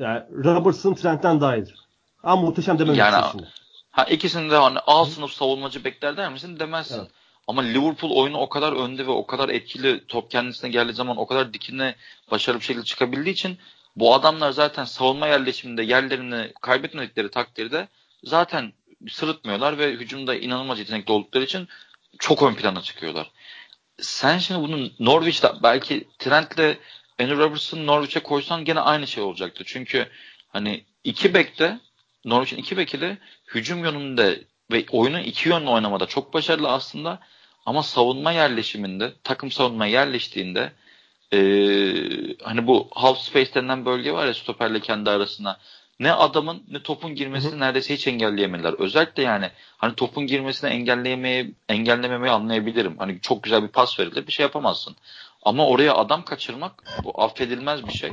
yani Robertson Trent'ten daha iyidir. Ama muhteşem demem yani, şimdi. Ha ikisini de hani A sınıf savunmacı bekler der misin? Demezsin. Evet. Ama Liverpool oyunu o kadar önde ve o kadar etkili top kendisine geldiği zaman o kadar dikine başarılı bir şekilde çıkabildiği için bu adamlar zaten savunma yerleşiminde yerlerini kaybetmedikleri takdirde zaten sırıtmıyorlar ve hücumda inanılmaz yetenekli oldukları için çok ön plana çıkıyorlar. Sen şimdi bunu Norwich'te belki Trent'le Andrew Robertson Norwich'e koysan gene aynı şey olacaktı. Çünkü hani iki bekte Norwich'in iki beki de hücum yönünde ve oyunun iki yönlü oynamada çok başarılı aslında ama savunma yerleşiminde takım savunma yerleştiğinde e, hani bu half space denilen bölge var ya stoperle kendi arasına ne adamın ne topun girmesini Hı-hı. neredeyse hiç engelleyemediler. Özellikle yani hani topun girmesini engelleyemeye engellememeyi anlayabilirim. Hani çok güzel bir pas verilir bir şey yapamazsın. Ama oraya adam kaçırmak bu affedilmez bir şey.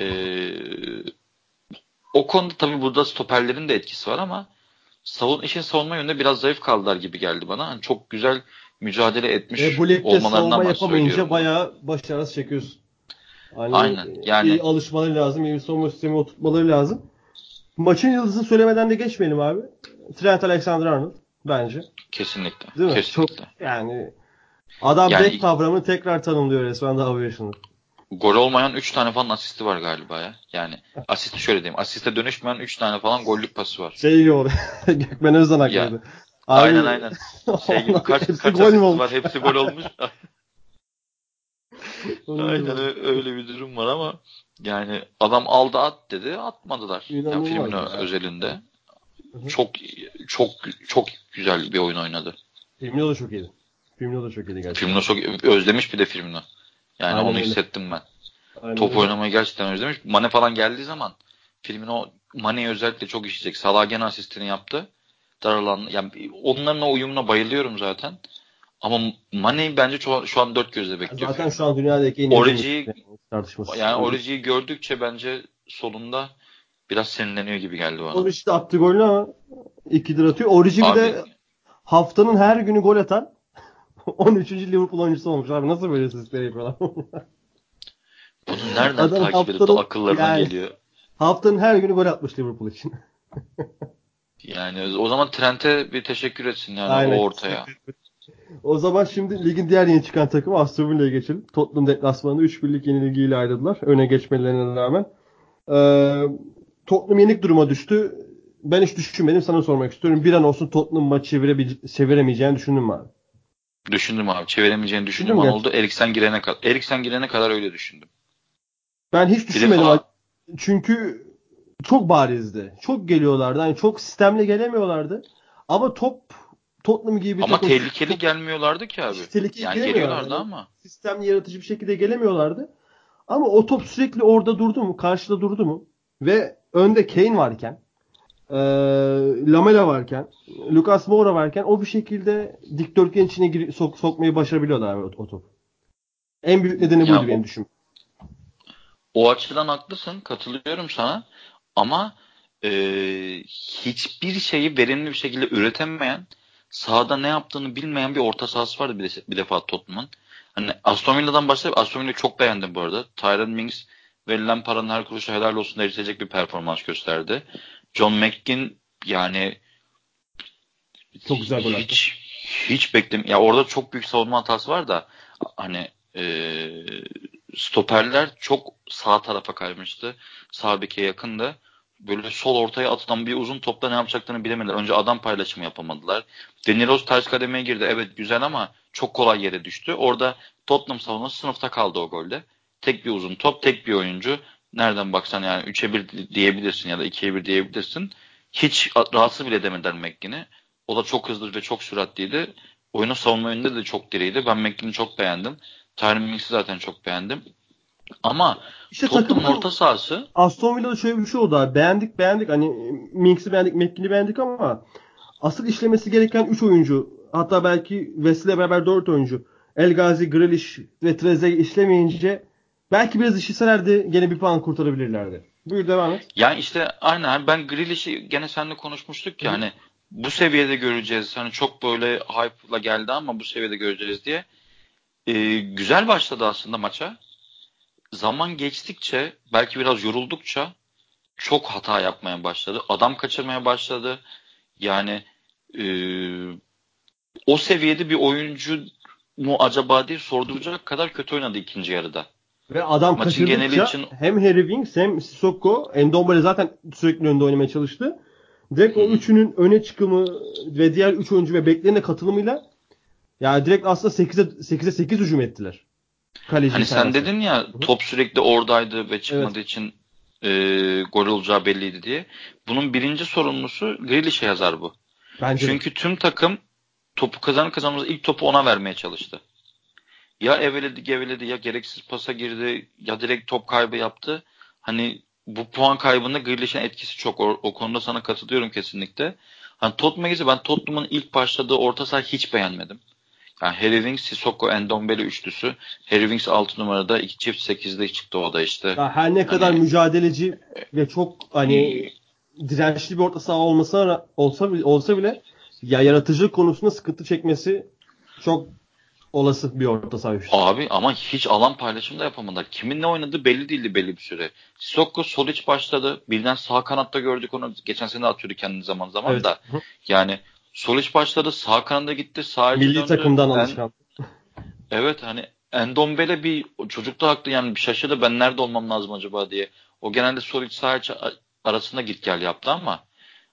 Ee, o konuda tabii burada stoperlerin de etkisi var ama savun işin savunma yönünde biraz zayıf kaldılar gibi geldi bana. Hani çok güzel mücadele etmiş e, bu ligde savunma yapamayınca bayağı başarısız çekiyorsun. Hani Aynen. Yani iyi alışmaları lazım, iyi bir savunma sistemi oturtmaları lazım. Maçın yıldızını söylemeden de geçmeyelim abi. Trent Alexander-Arnold bence. Kesinlikle. Değil mi? Kesinlikle. Çok, yani adam yani, back kavramını tekrar tanımlıyor resmen daha yaşında. Gol olmayan 3 tane falan asisti var galiba ya. Yani asisti şöyle diyeyim. Asiste dönüşmeyen 3 tane falan gollük pası var. Şey gibi orada. Gökmen Özden hakkıydı. Aynen aynen. Şey gibi kaç, kaç gol asist var hepsi gol olmuş. aynen öyle bir durum var ama yani adam aldı at dedi atmadılar. Yani filmin ya. özelinde. Hı-hı. Çok çok çok güzel bir oyun oynadı. Firmino da çok iyiydi. Firmino da çok iyiydi gerçekten. Firmino çok özlemiş bir de Firmino. Yani Aynen onu öyle. hissettim ben. Aynen Top öyle. oynamayı gerçekten özlemiş. Mane falan geldiği zaman Firmino Mane'yi özellikle çok işleyecek. Salah gene asistini yaptı. Daralan, yani onların o uyumuna bayılıyorum zaten. Ama Mane bence şu, şu an dört gözle bekliyor. Zaten şu an dünyadaki en iyi tartışması. Yani Origi'yi gördükçe bence solunda biraz sinirleniyor gibi geldi bana. Origi de attı golünü ama ikidir atıyor. Origi bir de haftanın her günü gol atan 13. Liverpool oyuncusu olmuş abi. Nasıl böyle sistemleri yapıyorlar? Bunu nereden Adam takip haftanın, edip akıllarına yani, geliyor? Haftanın her günü gol atmış Liverpool için. yani o zaman Trent'e bir teşekkür etsin yani Aynen. o ortaya. O zaman şimdi ligin diğer yeni çıkan takımı Aston Villa'ya geçelim. Tottenham deplasmanında 3-1'lik yenilgiyle ayrıldılar. Öne geçmelerine rağmen. Ee, Tottenham yenik duruma düştü. Ben hiç düşünmedim. Sana sormak istiyorum. Bir an olsun Tottenham maçı çeviremeyeceğini düşündün mü abi? Düşündüm abi. Çeviremeyeceğini düşündüm Düşündüm oldu. Eriksen girene kadar. Eriksen girene kadar öyle düşündüm. Ben hiç düşünmedim. Falan... Çünkü çok barizdi. Çok geliyorlardı. Yani çok sistemli gelemiyorlardı. Ama top Tottenham gibi bir Ama takım, tehlikeli çok, gelmiyorlardı ki abi. Tehlikeli yani geliyorlardı yani. ama. Sistemli yaratıcı bir şekilde gelemiyorlardı. Ama o top sürekli orada durdu mu? Karşıda durdu mu? Ve önde Kane varken e, Lamela varken Lucas Moura varken o bir şekilde dikdörtgen içine gir, sok, sokmayı başarabiliyorlar abi o, o top. En büyük nedeni buydu ya benim düşün. O açıdan haklısın. Katılıyorum sana. Ama e, hiçbir şeyi verimli bir şekilde üretemeyen sahada ne yaptığını bilmeyen bir orta sahası vardı bir, de, bir defa Tottenham'ın. Hani Aston Villa'dan başlayıp Aston Villa'yı çok beğendim bu arada. Tyron Mings verilen paranın her kuruşu helal olsun eritecek bir performans gösterdi. John McGinn yani çok güzel gol hiç, hiç beklim ya orada çok büyük savunma hatası var da hani e, stoperler çok sağ tarafa kaymıştı. Sağ beke yakındı böyle sol ortaya atılan bir uzun topta ne yapacaklarını bilemediler. Önce adam paylaşımı yapamadılar. Deniros ters kademeye girdi. Evet güzel ama çok kolay yere düştü. Orada Tottenham savunması sınıfta kaldı o golde. Tek bir uzun top, tek bir oyuncu. Nereden baksan yani 3'e 1 diyebilirsin ya da 2'ye 1 diyebilirsin. Hiç rahatsız bile demediler McGinn'i. O da çok hızlı ve çok süratliydi. Oyunu savunma yönünde de çok diriydi. Ben McGinn'i çok beğendim. Tyron Mings'i zaten çok beğendim. Ama işte Tottenham orta sahası. Aston Villa'da şöyle bir şey oldu abi. Beğendik beğendik. Hani Minks'i beğendik, McGinn'i beğendik ama asıl işlemesi gereken 3 oyuncu hatta belki Wesley'le beraber 4 oyuncu El Gazi, Grealish ve Treze işlemeyince belki biraz işleselerdi gene bir puan kurtarabilirlerdi. Buyur devam et. Yani işte aynen ben Grealish'i gene seninle konuşmuştuk ya hani bu seviyede göreceğiz. Hani çok böyle hype'la geldi ama bu seviyede göreceğiz diye. Ee, güzel başladı aslında maça zaman geçtikçe belki biraz yoruldukça çok hata yapmaya başladı. Adam kaçırmaya başladı. Yani e, o seviyede bir oyuncu mu acaba diye sorduracak kadar kötü oynadı ikinci yarıda. Ve adam Maçın kaçırdıkça için... hem Harry Winks hem Sissoko Endombele zaten sürekli önde oynamaya çalıştı. Direkt o üçünün öne çıkımı ve diğer üç oyuncu ve beklerine katılımıyla yani direkt aslında 8'e 8'e 8 hücum ettiler. Kaleci hani sen dedin ya top sürekli oradaydı ve çıkmadığı evet. için e, gol olacağı belliydi diye. Bunun birinci sorumlusu Grealish'e yazar bu. Bence Çünkü de. tüm takım topu kazanır kazanmaz ilk topu ona vermeye çalıştı. Ya eveledi geveledi ya gereksiz pasa girdi ya direkt top kaybı yaptı. Hani bu puan kaybında Grealish'in etkisi çok. O, o konuda sana katılıyorum kesinlikle. Hani Tottenham'ı ben Tottenham'ın ilk başladığı orta saha hiç beğenmedim. Yani Harry Winks, Sissoko, Endombele üçlüsü. Harry Winks 6 numarada, iki çift 8'de çıktı o da işte. Ya her ne kadar hani, mücadeleci ve çok hani dirençli bir orta saha olmasa olsa olsa bile ya yaratıcılık konusunda sıkıntı çekmesi çok olası bir orta saha Abi ama hiç alan paylaşımı da yapamadılar. Kiminle oynadığı belli değildi belli bir süre. Sokko Solic başladı. Birden sağ kanatta gördük onu. Geçen sene atıyordu kendini zaman zaman evet. da. Yani Solic başladı. Sağ kanada gitti. Sağ Milli döndü. takımdan alışkan. Evet hani Endombele bir çocuk da haklı yani bir şaşırdı ben nerede olmam lazım acaba diye. O genelde Solic sağ arasında git gel yaptı ama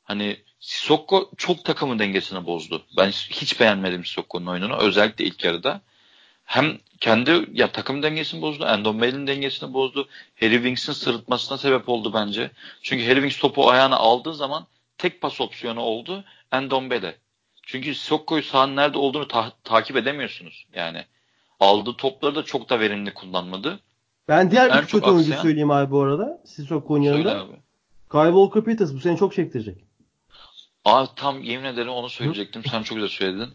hani Sissoko çok takımın dengesini bozdu. Ben hiç beğenmedim Sissoko'nun oyununu. Özellikle ilk yarıda. Hem kendi ya takım dengesini bozdu. Endombele'nin dengesini bozdu. Harry Winks'in sırıtmasına sebep oldu bence. Çünkü Harry Winks topu ayağına aldığı zaman tek pas opsiyonu oldu Endombele. Çünkü Sissoko'yu sahanın nerede olduğunu ta- takip edemiyorsunuz. Yani aldığı topları da çok da verimli kullanmadı. Ben diğer en bir kötü oyuncu söyleyeyim abi bu arada. Sissoko'nun yanında. Kyle Walker Peters bu seni çok çektirecek. Abi tam yemin ederim onu söyleyecektim. Sen çok güzel söyledin.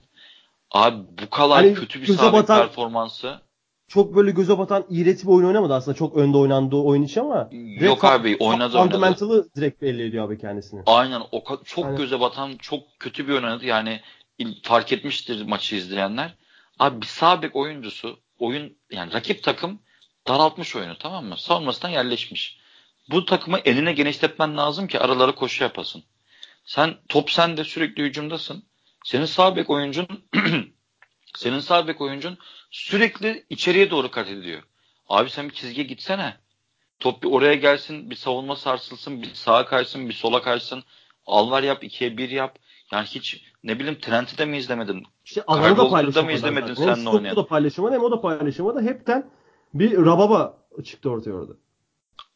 Abi bu kadar hani kötü bir sabit batan, performansı. Çok böyle göze batan iğreti bir oyun oynamadı aslında. Çok önde oynandığı oyun için ama. Yok abi oynadı Fundamental'ı oynadı. direkt belli ediyor abi kendisini. Aynen. O çok Aynen. göze batan çok kötü bir oynadı. Yani fark etmiştir maçı izleyenler. Abi bir sağ bek oyuncusu oyun yani rakip takım daraltmış oyunu tamam mı? Savunmasından yerleşmiş. Bu takımı eline genişletmen lazım ki aralara koşu yapasın. Sen top sende sürekli hücumdasın. Senin sağ bek oyuncun senin sağ bek oyuncun sürekli içeriye doğru kat ediyor. Abi sen bir çizgiye gitsene. Top bir oraya gelsin, bir savunma sarsılsın, bir sağa kaysın, bir sola kaysın. Alvar yap, ikiye bir yap. Yani hiç ne bileyim Trent'i de mi izlemedin? İşte alanı da paylaşamadı. mı izlemedin sen Hem oynayan? da paylaşamadı hem o da paylaşamadı. Hepten bir rababa çıktı ortaya orada.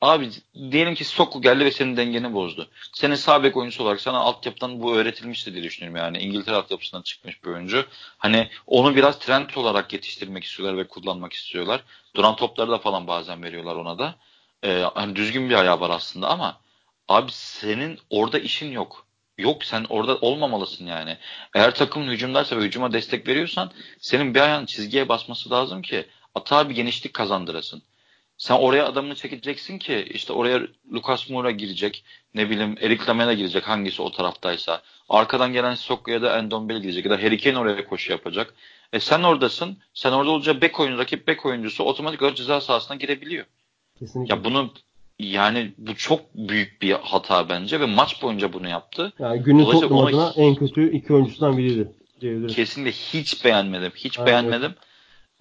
Abi diyelim ki Sokku geldi ve senin dengeni bozdu. Senin sağ bek oyuncusu olarak sana altyapıdan bu öğretilmişti diye düşünüyorum yani. İngiltere altyapısından çıkmış bir oyuncu. Hani onu biraz trend olarak yetiştirmek istiyorlar ve kullanmak istiyorlar. Duran topları da falan bazen veriyorlar ona da. Ee, hani düzgün bir ayağı var aslında ama abi senin orada işin yok. Yok sen orada olmamalısın yani. Eğer takımın hücumdaysa ve hücuma destek veriyorsan senin bir ayağın çizgiye basması lazım ki atağa bir genişlik kazandırasın. Sen oraya adamını çekeceksin ki işte oraya Lucas Moura girecek. Ne bileyim Eric Lamela girecek hangisi o taraftaysa. Arkadan gelen Sokka ya da Endombele girecek ya da Harry Kane oraya koşu yapacak. E sen oradasın. Sen orada olunca bek oyuncu, rakip bek oyuncusu otomatik olarak ceza sahasına girebiliyor. Kesinlikle. Ya bunu yani bu çok büyük bir hata bence ve maç boyunca bunu yaptı. Yani günün Tottenham adına en kötü iki oyuncusundan biriydi. Kesinlikle hiç beğenmedim. Hiç Aynen. beğenmedim.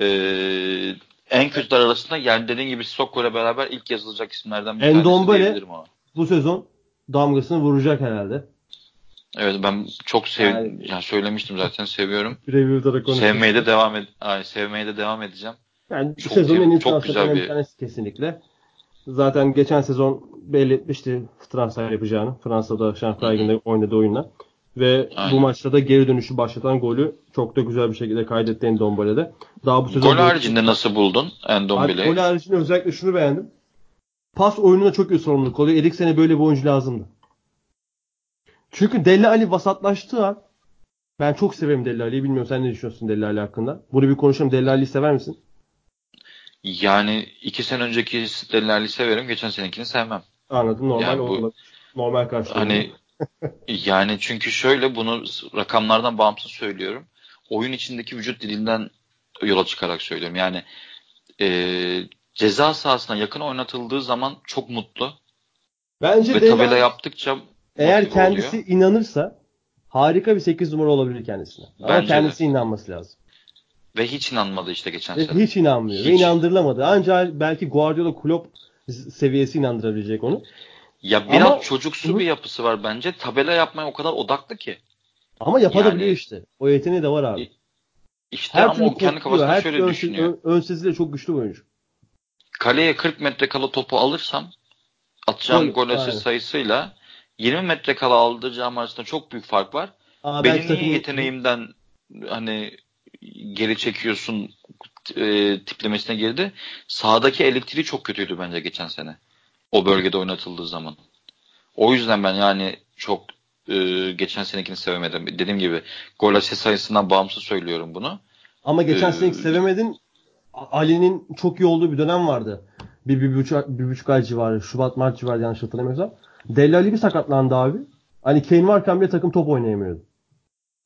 Ee, en kötüler arasında yani dediğin gibi Sokko ile beraber ilk yazılacak isimlerden bir Endombele, tanesi diyebilirim ama. bu sezon damgasını vuracak herhalde. Evet ben çok sev yani, yani söylemiştim zaten seviyorum. Review'da da. Sevmeye de devam ed Ay, sevmeye de devam edeceğim. Yani çok sezonun en iyi çok güzel bir tanesi kesinlikle. Zaten geçen sezon belli etmişti transfer yapacağını. Fransa'da Şampiyonlar Ligi'nde oynadığı oyunla. Ve Aynen. bu maçta da geri dönüşü başlatan golü çok da güzel bir şekilde kaydetti Endombele'de. Daha bu sezon Gol haricinde nasıl buldun Endombele'yi? Gol haricinde özellikle şunu beğendim. Pas oyununa çok iyi sorumluluk oluyor. Eriksen'e böyle bir oyuncu lazımdı. Çünkü Della Ali vasatlaştığı an ben çok severim Della Ali'yi. Bilmiyorum sen ne düşünüyorsun Della Ali hakkında? Bunu bir konuşalım. Della Ali'yi sever misin? Yani iki sene önceki Della Ali'yi severim. Geçen senekini sevmem. Anladım. Normal yani bu, Normal karşılığı. Hani yani çünkü şöyle bunu rakamlardan bağımsız söylüyorum. Oyun içindeki vücut dilinden yola çıkarak söylüyorum. Yani e, ceza sahasına yakın oynatıldığı zaman çok mutlu. Bence Ve de tabela yaptıkça eğer kendisi oluyor. inanırsa harika bir 8 numara olabilir kendisine. Ama Bence kendisi de. inanması lazım. Ve hiç inanmadı işte geçen sene. Hiç inanmıyor. Hiç. Ve inandırılamadı. Ancak belki Guardiola Klopp seviyesi inandırabilecek onu. Ya biraz Ama, çocuksu hı. bir yapısı var bence. Tabela yapmaya o kadar odaklı ki. Ama yapabiliyor yani, işte. O yeteneği de var abi. İşte her ama o kendi kafasında şöyle ön, düşünüyor. Ön, ön sesiyle çok güçlü bir oyuncu. Kaleye 40 metre kala topu alırsam atacağım gol, gol sayısıyla 20 metre kala aldıracağım arasında çok büyük fark var. Aa, Benim takım... yeteneğimden hani geri çekiyorsun e, tiplemesine girdi. Sağdaki elektriği çok kötüydü bence geçen sene. O bölgede oynatıldığı zaman. O yüzden ben yani çok e, geçen senekini sevemedim. Dediğim gibi gol asist sayısından bağımsız söylüyorum bunu. Ama geçen ee, seneki sevemedin. Ali'nin çok iyi olduğu bir dönem vardı. Bir, bir, buçuk, bir buçuk ay civarı. Şubat, Mart civarı yanlış hatırlamıyorsam. Deli Ali bir sakatlandı abi. Hani Kane varken bile takım top oynayamıyordu.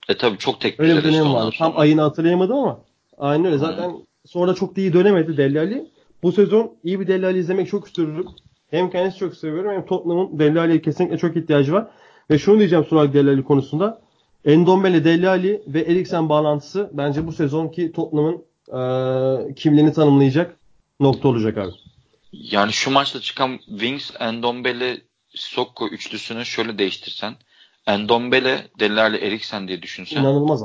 E tabi çok tek Öyle bir dönem vardı. Tam ayını hatırlayamadım ama. Aynen öyle. Zaten hmm. sonra çok da iyi dönemedi Deli Ali. Bu sezon iyi bir Deli Ali izlemek çok istiyorum. Hem kendisi çok seviyorum hem Tottenham'ın Deli Ali'ye kesinlikle çok ihtiyacı var. Ve şunu diyeceğim son olarak Deli Ali konusunda. Endombele, Deli Ali ve Eriksen bağlantısı bence bu sezonki Tottenham'ın e, kimliğini tanımlayacak nokta olacak abi. Yani şu maçta çıkan Wings, Endombele, Sokko üçlüsünü şöyle değiştirsen. Endombele, Deli Ali, Eriksen diye düşünsen. İnanılmaz.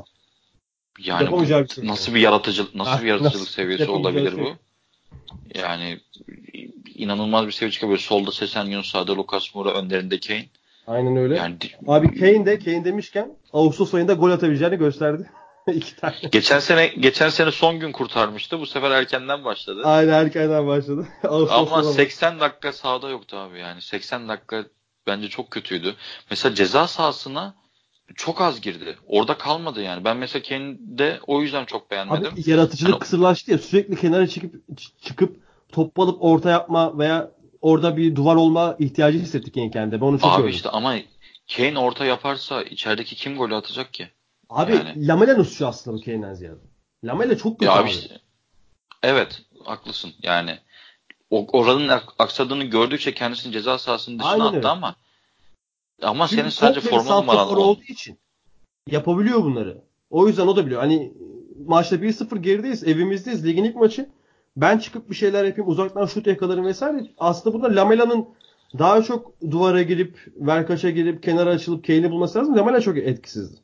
Yani bu, bir şey nasıl bir yaratıcı nasıl bir yaratıcılık seviyesi olabilir bu? Yani inanılmaz bir seviye çıkabilir. Solda Sesenyon, sağda Lucas Moura, önlerinde Kane. Aynen öyle. Yani, Abi Kane de Kane demişken Ağustos ayında gol atabileceğini gösterdi. İki tane. Geçen sene geçen sene son gün kurtarmıştı. Bu sefer erkenden başladı. Aynen erkenden başladı. Ama 80 dakika sahada yoktu abi yani. 80 dakika bence çok kötüydü. Mesela ceza sahasına çok az girdi. Orada kalmadı yani. Ben mesela Kane'de o yüzden çok beğenmedim. Abi yaratıcılık yani, kısırlaştı ya. Sürekli kenara çıkıp çıkıp top alıp orta yapma veya orada bir duvar olma ihtiyacı hissettik Kane kendine. Ben onu çok Abi işte ama Kane orta yaparsa içerideki kim golü atacak ki? Abi yani. Lamela şu aslında bu Kane'den ziyade. Lamela çok kötü ya abi. Işte, evet haklısın yani. O, oranın aksadığını gördükçe kendisini ceza sahasının dışına Aynen attı öyle. ama ama Çünkü senin sadece forma numaran olduğu için yapabiliyor bunları. O yüzden o da biliyor. Hani maçta 1-0 gerideyiz. Evimizdeyiz. Ligin ilk maçı. Ben çıkıp bir şeyler yapayım. Uzaktan şut yakalarım vesaire. Aslında burada Lamela'nın daha çok duvara girip, Verkaç'a girip, kenara açılıp Kane'i bulması lazım. Lamela çok etkisizdi.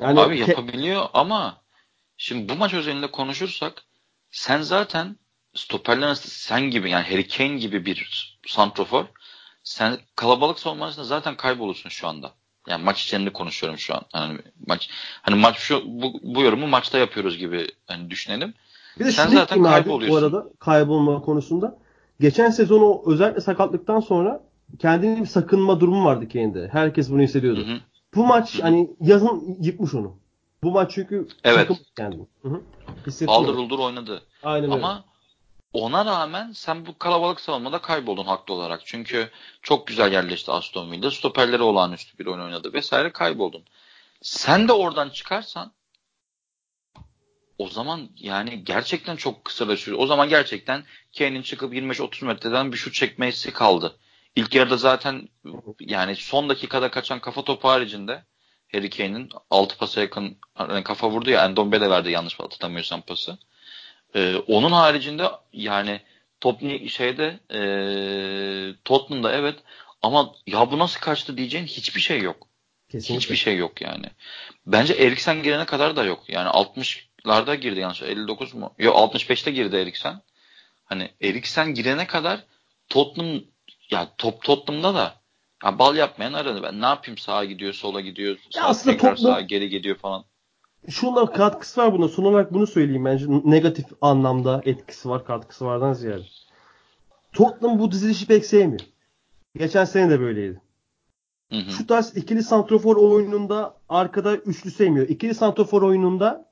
Yani Abi yapabiliyor ama şimdi bu maç özelinde konuşursak sen zaten stoperler sen gibi yani Harry Kane gibi bir santrofor sen kalabalık savunmasında zaten kaybolursun şu anda. Yani maç içinde konuşuyorum şu an. Hani maç hani maç şu bu, bu yorumu maçta yapıyoruz gibi hani düşünelim. Bir de Sen zaten kayboluyorsun. Bu arada kaybolma konusunda. Geçen sezon o özellikle sakatlıktan sonra kendini bir sakınma durumu vardı kendinde. Herkes bunu hissediyordu. Hı hı. Bu maç hı hı. hani yazın yıkmış onu. Bu maç çünkü evet. kendini. Baldır uldur oynadı. Aynen Ama öyle. Ona rağmen sen bu kalabalık savunmada kayboldun haklı olarak. Çünkü çok güzel yerleşti Aston Villa. Stoperleri olağanüstü bir oyun oynadı vesaire kayboldun. Sen de oradan çıkarsan o zaman yani gerçekten çok kısalaşıyor. O zaman gerçekten Kane'in çıkıp 25-30 metreden bir şut çekmesi kaldı. İlk yarıda zaten yani son dakikada kaçan kafa topu haricinde Harry Kane'in 6 pasa yakın yani kafa vurdu ya Endombele verdi yanlış hatırlamıyorsam pası. Ee, onun haricinde yani top şeyde e, Tottenham'da evet ama ya bu nasıl kaçtı diyeceğin hiçbir şey yok. Kesinlikle. Hiçbir şey yok yani. Bence Eriksen gelene kadar da yok. Yani 60 larda girdi yanlış. 59 mu? Yok 65'te girdi Eriksen. Hani Eriksen girene kadar Tottenham ya top Tottenham'da da ya bal yapmayan aradı. Ben ne yapayım sağa gidiyor, sola gidiyor, ya aslında tekrar Tottenham, sağa geri gidiyor falan. Şundan katkısı var buna. Son olarak bunu söyleyeyim bence. Negatif anlamda etkisi var, katkısı vardan ziyade. Tottenham bu dizilişi pek sevmiyor. Geçen sene de böyleydi. Hı hı. Şu tarz ikili santrofor oyununda arkada üçlü sevmiyor. İkili santrofor oyununda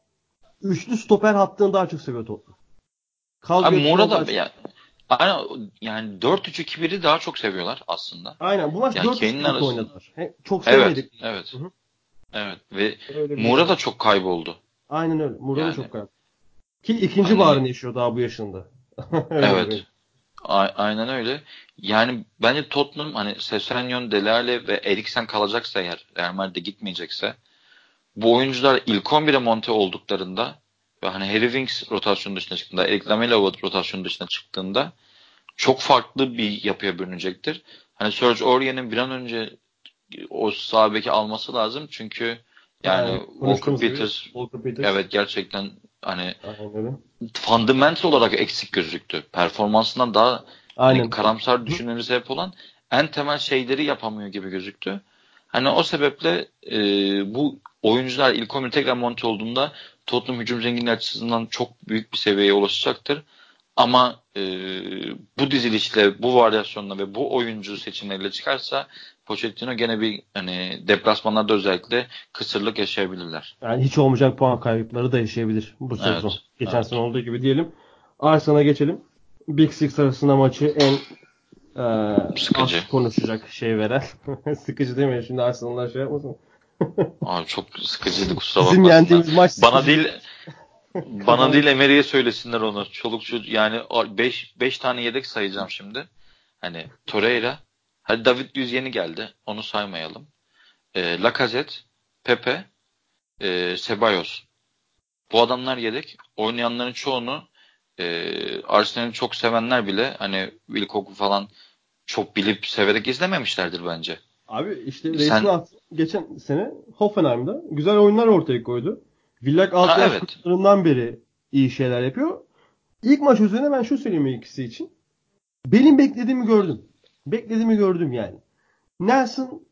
üçlü stoper hattını daha çok seviyor Tottenham. Abi Mora da yani, aynen, yani 4-3-2-1'i daha çok seviyorlar aslında. Aynen bu maç yani 4-3-2 oynadılar. He, çok sevmedik. Evet. Evet. Evet ve Mura şey. da çok kayboldu. Aynen öyle. Mura yani. da çok kayboldu. Ki ikinci hani... bağrını yaşıyor daha bu yaşında. evet. A- aynen öyle. Yani bence Tottenham hani Sesenyon, Delale ve Eriksen kalacaksa eğer Real Madrid'e gitmeyecekse bu oyuncular ilk 11'e monte olduklarında ve hani Harry Winks rotasyon dışına çıktığında, Eric Lamela rotasyon dışına çıktığında çok farklı bir yapıya bürünecektir. Hani Serge Aurier'in bir an önce o sağ beki alması lazım çünkü yani, yani Walker, Peters, Walker Peters evet gerçekten hani fundamental olarak eksik gözüktü. Performansından daha hani Aynen. Hani karamsar düşünmemize hep olan en temel şeyleri yapamıyor gibi gözüktü. Hani o sebeple e, bu oyuncular ilk 11 tekrar monte olduğunda Tottenham hücum zenginliği açısından çok büyük bir seviyeye ulaşacaktır. Ama e, bu dizilişle, bu varyasyonla ve bu oyuncu seçimleriyle çıkarsa Pochettino gene bir hani deplasmanlarda özellikle kısırlık yaşayabilirler. Yani hiç olmayacak puan kayıpları da yaşayabilir bu sezon. Evet, Geçen evet. sene olduğu gibi diyelim. Arsenal'a geçelim. Big Six arasında maçı en e, Sıkıcı. az konuşacak şey veren. Sıkıcı demeyin şimdi Arsenal'lar şey yapmasın. Abi çok sıkıcıydı kusura Bizim bakmasınlar. yendiğimiz maç Bana sıkıcı. değil bana değil Emery'e söylesinler onu. Çoluk çocuk yani 5 5 tane yedek sayacağım şimdi. Hani Torreira, hadi David Luiz yeni geldi. Onu saymayalım. E, Lacazette, Pepe, e, Ceballos. Bu adamlar yedek. Oynayanların çoğunu e, Arsenal'i çok sevenler bile hani Wilcock'u falan çok bilip severek izlememişlerdir bence. Abi işte Sen- geçen sene Hoffenheim'da güzel oyunlar ortaya koydu. Villak alt Ha, evet. beri iyi şeyler yapıyor. İlk maç üzerine ben şu söyleyeyim ikisi için. Benim beklediğimi gördüm. Beklediğimi gördüm yani. Nelson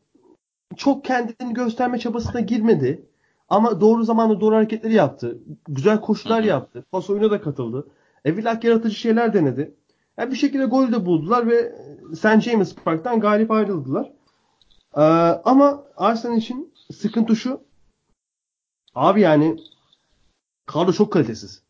çok kendini gösterme çabasına girmedi. Ama doğru zamanda doğru hareketleri yaptı. Güzel koşular yaptı. Pas oyuna da katıldı. E, Villak yaratıcı şeyler denedi. Yani bir şekilde gol de buldular ve St. James Park'tan galip ayrıldılar. Ee, ama Arsenal için sıkıntı şu. Abi yani kadro çok kalitesiz.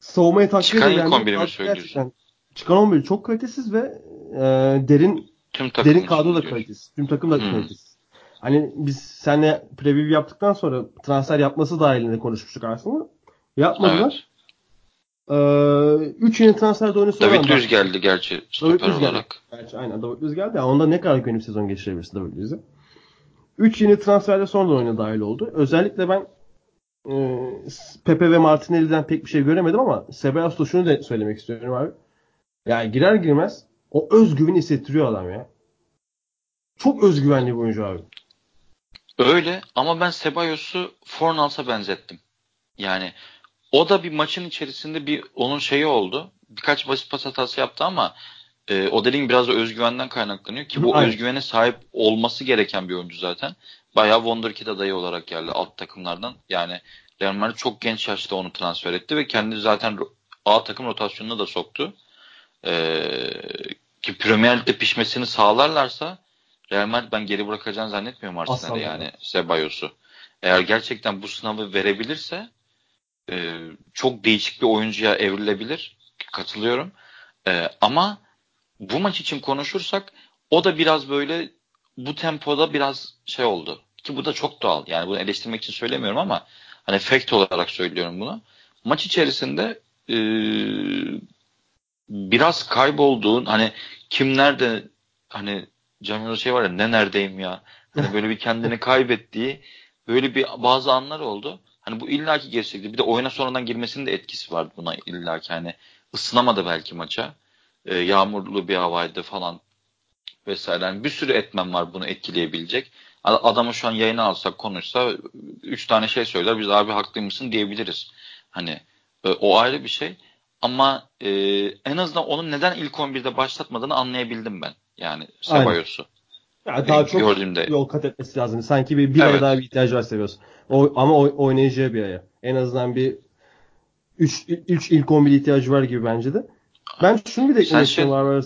Savunmaya takviye Çıkan ilk edenler 11'i mi kadro söylüyorsun? gerçekten- Çıkan 11 çok kalitesiz ve e, derin Tüm takım derin kadro da kalitesiz. Tüm takım da Hmm. kalitesiz. Hani biz seninle preview yaptıktan sonra transfer yapması dahilinde konuşmuştuk aslında. Yapmadılar. Evet. Ee, üç yeni transfer de oyunu David Luiz geldi gerçi stoper Luiz geldi. olarak. Gerçi aynen David Luiz geldi. Onda ne kadar güvenip sezon geçirebilirsin David Luiz'i. 3 yeni transferde sonradan oyuna dahil oldu. Özellikle ben e, Pepe ve Martinelli'den pek bir şey göremedim ama Sebastião şunu da söylemek istiyorum abi. Yani girer girmez o özgüveni hissettiriyor adam ya. Çok özgüvenli bir oyuncu abi. Öyle ama ben Cebalos'u Fornals'a benzettim. Yani o da bir maçın içerisinde bir onun şeyi oldu. Birkaç basit pas hatası yaptı ama e, o dediğin biraz da özgüvenden kaynaklanıyor ki bu Aynen. özgüvene sahip olması gereken bir oyuncu zaten. Bayağı Wonderkid adayı olarak geldi alt takımlardan. Yani Real Madrid çok genç yaşta onu transfer etti ve kendi zaten A takım rotasyonuna da soktu. E, ki Premier Lig'de pişmesini sağlarlarsa Real Madrid ben geri bırakacağını zannetmiyorum Arsenal'e yani Cebalos'u. Eğer gerçekten bu sınavı verebilirse e, çok değişik bir oyuncuya evrilebilir. Katılıyorum. E, ama bu maç için konuşursak o da biraz böyle bu tempoda biraz şey oldu. Ki bu da çok doğal. Yani bunu eleştirmek için söylemiyorum ama hani fact olarak söylüyorum bunu. Maç içerisinde e, biraz kaybolduğun hani kim nerede hani Cemil'de şey var ya ne neredeyim ya. Hani böyle bir kendini kaybettiği böyle bir bazı anlar oldu. Hani bu illaki gerçekti. Bir de oyuna sonradan girmesinin de etkisi vardı buna illaki. Hani ısınamadı belki maça. Ee, yağmurlu bir havaydı falan vesaire. Yani bir sürü etmen var bunu etkileyebilecek. Adamı şu an yayına alsak konuşsa üç tane şey söyler. Biz abi haklıymışsın diyebiliriz. Hani e, o ayrı bir şey. Ama e, en azından onun neden ilk 11'de başlatmadığını anlayabildim ben. Yani Aynen. Cebalos'u. Ya daha çok gördüğümde. yol kat etmesi lazım. Sanki bir, bir aya Evet. daha bir ihtiyacı var seviyorsun. O, ama oy- oynayacağı bir aya. En azından bir 3 3 ilk 11 ihtiyacı var gibi bence de. Ben şunu bir de eklemek şey- var.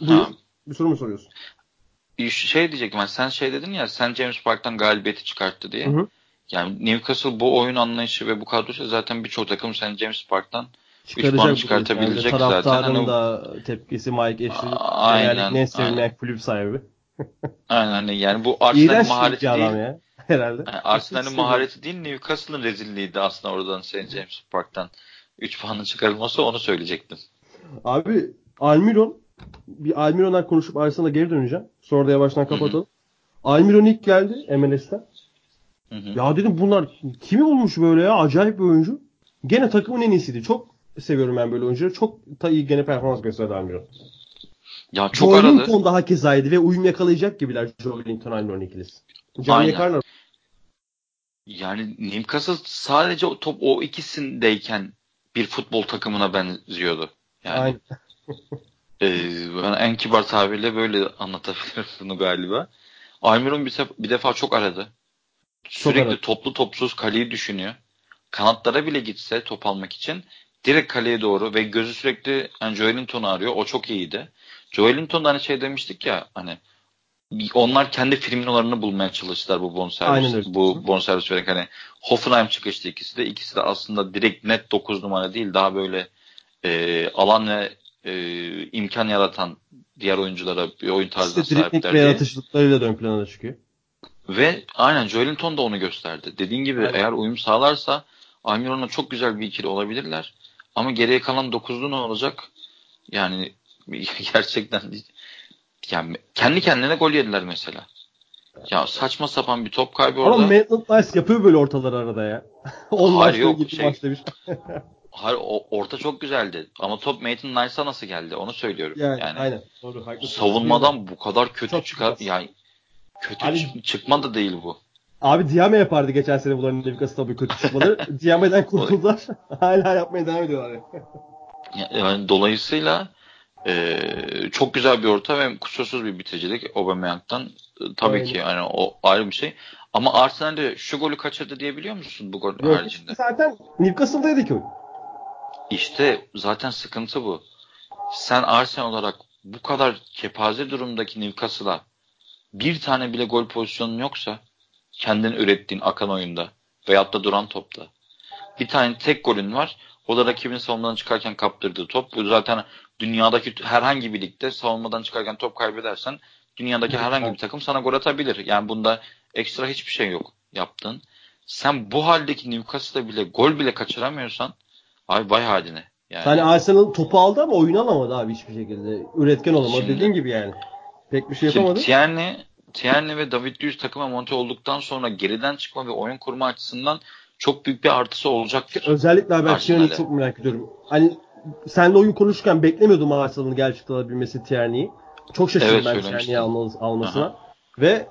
Buyur. Ha. Bir soru mu soruyorsun? şey diyecektim ben sen şey dedin ya sen James Park'tan galibiyeti çıkarttı diye. Hı hı. Yani Newcastle bu oyun anlayışı ve bu kadrosu zaten birçok takım sen James Park'tan Çıkaracak puanı bu çıkartabilecek yani. zaten. Hani- da tepkisi Mike Ashley. Aynen, Genellikle en aynen. kulüp sahibi. aynen yani bu Arsenal'in mahareti değil. ya. Herhalde. Yani Arsenal'in mahareti değil Newcastle'ın rezilliğiydi aslında oradan St. James Park'tan 3 puanın çıkarılması onu söyleyecektim. Abi Almiron bir Almiron'dan konuşup Arsenal'a geri döneceğim. Sonra da yavaştan kapatalım. Almiron ilk geldi MLS'ten. Hı hı. Ya dedim bunlar kimi bulmuş böyle ya? Acayip bir oyuncu. Gene takımın en iyisiydi. Çok seviyorum ben böyle oyuncuları. Çok da iyi gene performans gösterdi Almiron. Ya çok Joe aradı. Linton daha kezaydı ve uyum yakalayacak gibiler Joe Linton Almiron ikilisi. Aynen. Yakarlar. Yani Newcastle sadece o top o ikisindeyken bir futbol takımına benziyordu. Yani Aynen. Ee, ben en kibar tabirle böyle anlatabilirim bunu galiba. Almiron bir, sef- bir defa çok aradı. Sürekli aradı. toplu topsuz kaleyi düşünüyor. Kanatlara bile gitse top almak için direkt kaleye doğru ve gözü sürekli yani Joelinton'u arıyor. O çok iyiydi. Joelinton'da hani şey demiştik ya hani onlar kendi filmlerini bulmaya çalıştılar bu bonservis bu bonservis vererek hani Hoffenheim çıkıştı ikisi de ikisi de aslında direkt net 9 numara değil daha böyle e, alan ve e, imkan yaratan diğer oyunculara bir oyun tarzına işte sahipler diye. yaratıcılıklarıyla ön plana çıkıyor. Ve aynen Joelinton da onu gösterdi. Dediğin gibi aynen. eğer uyum sağlarsa Almiron'la çok güzel bir ikili olabilirler. Ama geriye kalan dokuzlu ne olacak? Yani gerçekten yani kendi kendine gol yediler mesela. Ya saçma sapan bir top kaybı orada. Ama Maitland Nice yapıyor böyle ortaları arada ya. Hayır yok. Şey, Hayır o, orta çok güzeldi. Ama top Maitland Nice'a nasıl geldi onu söylüyorum. Yani, yani aynen. Doğru, haklısın. savunmadan bu kadar kötü çok çıkar yani kötü hani, çıkmadı değil bu. Abi Diame yapardı geçen sene bunların Livikası tabii kötü çıkmaları. Diame'den kurtuldular. Hala yapmaya devam ediyorlar. yani dolayısıyla e, çok güzel bir orta ve kusursuz bir bitiricilik Aubameyang'dan. Tabii Aynen. ki yani o ayrı bir şey. Ama Arsenal'de şu golü kaçırdı diyebiliyor musun bu gol Yok, haricinde? Zaten Newcastle'daydı ki o. İşte zaten sıkıntı bu. Sen Arsenal olarak bu kadar kepaze durumdaki Newcastle'a bir tane bile gol pozisyonun yoksa kendin ürettiğin akan oyunda veyahut da duran topta bir tane tek golün var. O da rakibin savunmadan çıkarken kaptırdığı top. Bu zaten dünyadaki herhangi bir ligde savunmadan çıkarken top kaybedersen dünyadaki herhangi bir takım sana gol atabilir. Yani bunda ekstra hiçbir şey yok yaptın. Sen bu haldeki Newcastle'da bile gol bile kaçıramıyorsan abi bay hadine. Yani, hani Arsenal topu aldı ama oyun alamadı abi hiçbir şekilde. Üretken olamadı şimdi, dediğin gibi yani. Pek bir şey yapamadı. Tierney, Tierney ve David Luiz takıma monte olduktan sonra geriden çıkma ve oyun kurma açısından çok büyük bir artısı olacaktır. Özellikle ben Tierney'i çok merak ediyorum. Hani sen de oyun konuşurken beklemiyordum Arsenal'ın gerçekten alabilmesi Tierney'i. Çok şaşırdım evet, ben Tierney'i almasına. Aha. Ve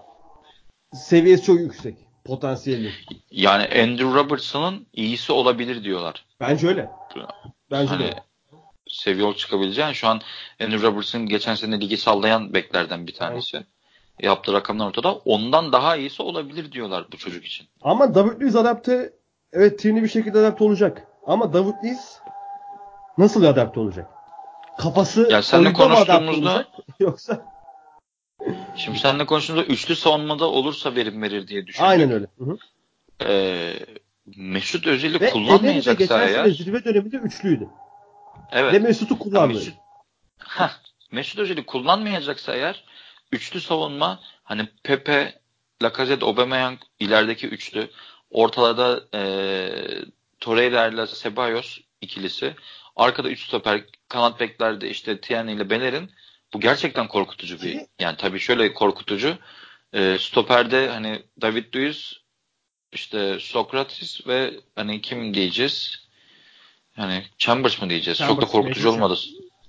seviyesi çok yüksek. Potansiyeli. Yani Andrew Robertson'ın iyisi olabilir diyorlar. Bence öyle. Bence hani, de. Seviye çıkabileceğin şu an Andrew Robertson geçen sene ligi sallayan beklerden bir tanesi. Evet. Yaptığı rakamlar ortada. Ondan daha iyisi olabilir diyorlar bu çocuk için. Ama David Luiz adapte evet Tierney bir şekilde adapte olacak. Ama David Luiz nasıl adapte olacak? Kafası ya seninle konuştuğumuzda yoksa Şimdi seninle konuştuğumuzda üçlü savunmada olursa verim verir diye düşündüm. Aynen öyle. Hı hı. Ee, Mesut Özil'i Ve kullanmayacaksa geçen eğer. Geçen zirve döneminde üçlüydü. Evet. Ve Mesut'u kullanmıyor. Mesut, heh, Mesut Özil'i kullanmayacaksa eğer üçlü savunma hani Pepe, Lacazette, Aubameyang ilerideki üçlü. Ortalarda e, Torreira ile Ceballos ikilisi. Arkada üç stoper, kanat beklerde işte Tierney ile Bellerin bu gerçekten korkutucu bir yani tabii şöyle korkutucu. E, stoperde hani David Luiz işte Sokrates ve hani kim diyeceğiz? Yani Chambers mı diyeceğiz? Chambers, Çok da korkutucu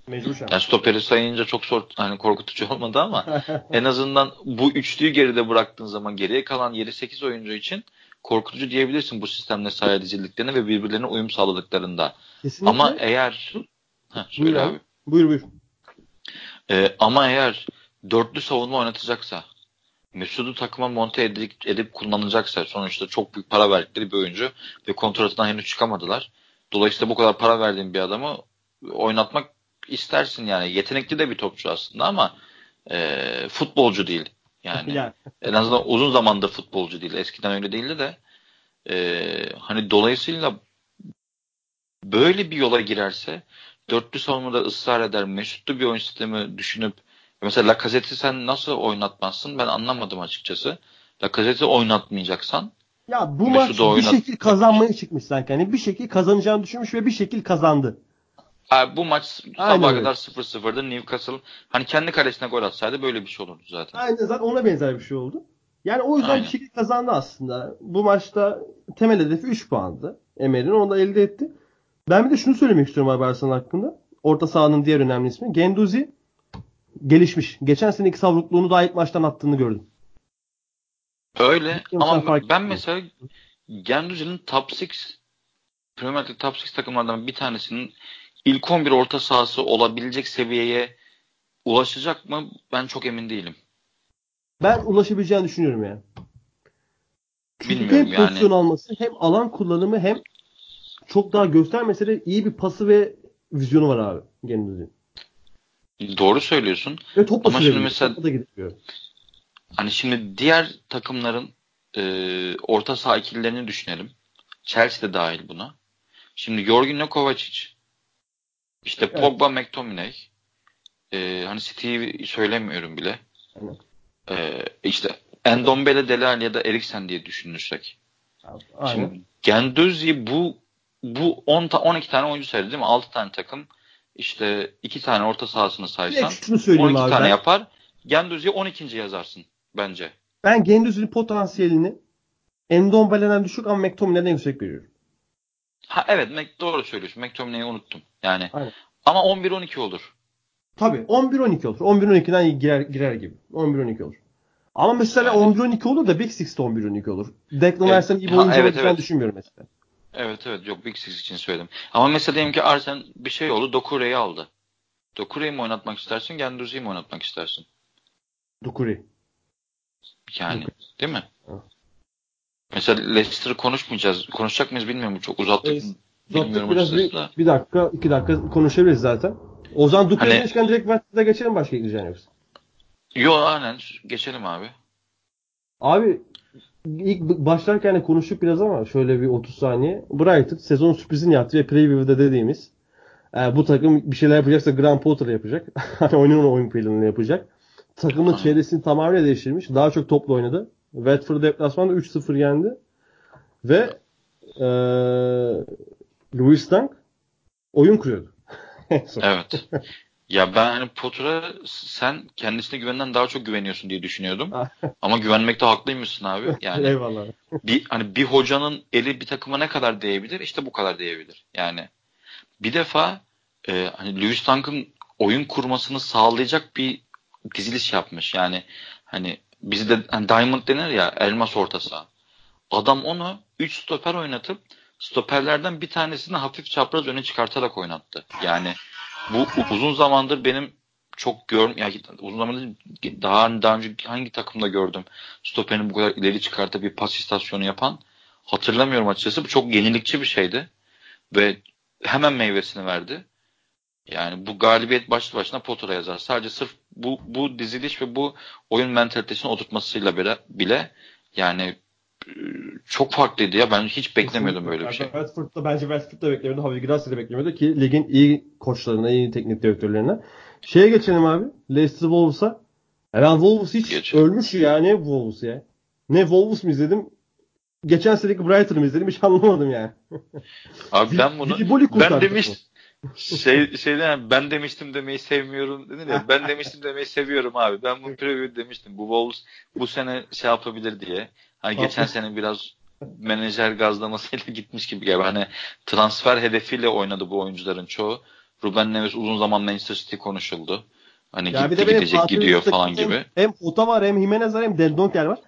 mecbur yani stoperi sayınca çok sor, hani korkutucu olmadı ama en azından bu üçlüyü geride bıraktığın zaman geriye kalan 7-8 oyuncu için korkutucu diyebilirsin bu sistemle sahaya dizildiklerine ve birbirlerine uyum sağladıklarında. Kesinlikle. Ama eğer Heh, buyur abi. Buyur buyur. Ee, ama eğer dörtlü savunma oynatacaksa Mesut'u takıma monte edip, edip kullanacaksa sonuçta çok büyük para verdikleri bir oyuncu ve kontratından henüz çıkamadılar. Dolayısıyla bu kadar para verdiğin bir adamı oynatmak istersin yani. Yetenekli de bir topçu aslında ama e, futbolcu değil. Yani en azından uzun zamandır futbolcu değil. Eskiden öyle değildi de e, hani dolayısıyla böyle bir yola girerse dörtlü savunmada ısrar eder. Mesutlu bir oyun sistemi düşünüp mesela Lacazette'i sen nasıl oynatmazsın ben anlamadım açıkçası. Lacazette'i oynatmayacaksan ya bu maç bir şekilde kazanmaya çıkmış sanki. Yani bir şekilde kazanacağını düşünmüş ve bir şekilde kazandı. Abi bu maç sabah kadar 0-0'dı. Newcastle hani kendi kalesine gol atsaydı böyle bir şey olurdu zaten. Aynen zaten ona benzer bir şey oldu. Yani o yüzden Aynen. bir şekilde kazandı aslında. Bu maçta temel hedefi 3 puandı. Emer'in onu da elde etti. Ben bir de şunu söylemek istiyorum abi Arsenal hakkında. Orta sahanın diğer önemli ismi. Genduzi gelişmiş. Geçen seneki savrukluğunu daha ilk maçtan attığını gördüm. Öyle ama ben mesela Genduzi'nin top 6 Premier League top 6 takımlardan bir tanesinin ilk 11 orta sahası olabilecek seviyeye ulaşacak mı? Ben çok emin değilim. Ben ulaşabileceğini düşünüyorum yani. Çünkü Bilmiyorum hem yani. pozisyon alması hem alan kullanımı hem çok daha göstermese de iyi bir pası ve vizyonu var abi Genduzzi'nin. Doğru söylüyorsun. Ve top da Ama şimdi mesela hani şimdi diğer takımların e, orta saha ikililerini düşünelim. Chelsea de dahil buna. Şimdi Jorginho Kovacic, işte Evet. Pogba McTominay, e, hani Steve söylemiyorum bile. Evet. E, işte Endombele, Dele Alli ya da Eriksen diye düşünürsek. Aynen. Şimdi Genduzzi bu bu 10 ta 12 tane oyuncu saydı değil mi? 6 tane takım. İşte 2 tane orta sahasını saysan şunu söyleyeyim 12 abi. tane ben, yapar. Genduzzi'ye 12. yazarsın bence. ben Genduzzi'nin potansiyelini Endombele'den düşük ama McTominay'den yüksek görüyorum. Ha evet Mac, doğru söylüyorsun. McTominay'i unuttum. Yani Aynen. ama 11-12 olur. Tabii 11-12 olur. 11-12'den girer, girer gibi. 11-12 olur. Ama mesela Yani- 11-12 olur da Big Six'te 11-12 olur. Declan Evet. Rice'ın iyi bir oyuncu evet, evet. düşünmüyorum mesela. Evet evet yok Big Six için söyledim. Ama mesela diyelim ki Arsen bir şey oldu Dokure'yi aldı. Dokure'yi mi oynatmak istersin Genduzzi'yi mi oynatmak istersin? Dukuri. Yani değil mi? Evet. Mesela Leicester'ı konuşmayacağız. Konuşacak mıyız bilmiyorum. Çok uzattık. Evet, Bilmiyorum biraz bir, da. bir dakika, iki dakika konuşabiliriz zaten. O zaman Dukuri Hani- demişken direkt West'e geçelim başka ekleyeceğin yoksa. Yo aynen geçelim abi. Abi ilk başlarken de konuştuk biraz ama şöyle bir 30 saniye. Brighton sezon sürprizini yaptı ve preview'da dediğimiz e, bu takım bir şeyler yapacaksa Graham Potter yapacak. Hani oyunun oyun planını yapacak. Takımın çevresini tamamen değiştirmiş. Daha çok topla oynadı. Watford deplasmanda 3-0 yendi. Ve e, Louis Dunk oyun kuruyordu. Evet. ya ben hani Potter'a sen kendisine güvenden daha çok güveniyorsun diye düşünüyordum. Ama güvenmekte haklıymışsın abi. Yani Eyvallah. bir hani bir hocanın eli bir takıma ne kadar değebilir? İşte bu kadar değebilir. Yani bir defa e, hani Lewis Dunk'ın oyun kurmasını sağlayacak bir diziliş yapmış. Yani hani bizde hani Diamond denir ya elmas orta saha. Adam onu 3 stoper oynatıp stoperlerden bir tanesini hafif çapraz öne çıkartarak oynattı. Yani bu uzun zamandır benim çok gör ya uzun zamandır daha daha önce hangi takımda gördüm stoperini bu kadar ileri çıkartıp bir pas istasyonu yapan hatırlamıyorum açıkçası. Bu çok yenilikçi bir şeydi ve hemen meyvesini verdi. Yani bu galibiyet başlı başına Potter'a yazar. Sadece sırf bu bu diziliş ve bu oyun mentalitesini oturtmasıyla bile, bile yani e, çok farklıydı ya. Ben hiç beklemiyordum böyle bir şey. Watford'da bence Watford'da beklemiyordu. Javi Gracia de beklemiyordu ki ligin iyi koçlarına, iyi teknik direktörlerine. Şeye geçelim abi. Leicester Wolves'a. E ben Wolves hiç Geçelim. ölmüş ya. Ne Wolves ya? Ne Wolves mu izledim? Geçen seneki Brighton'ı izledim? Hiç anlamadım yani. Abi ben bunu ben demiş şey şeyden yani ben demiştim demeyi sevmiyorum dedin ya ben demiştim demeyi seviyorum abi. Ben bu preview demiştim. Bu Wolves bu sene şey yapabilir diye. Hani geçen sene biraz menajer gazlamasıyla gitmiş gibi galiba. Hani transfer hedefiyle oynadı bu oyuncuların çoğu. Ruben Neves uzun zaman Manchester City konuşuldu. Hani Ya bir gitti de benim gidecek gidiyor üstteki falan gibi. Hem Ota var hem Jimenez var hem Dendonker var.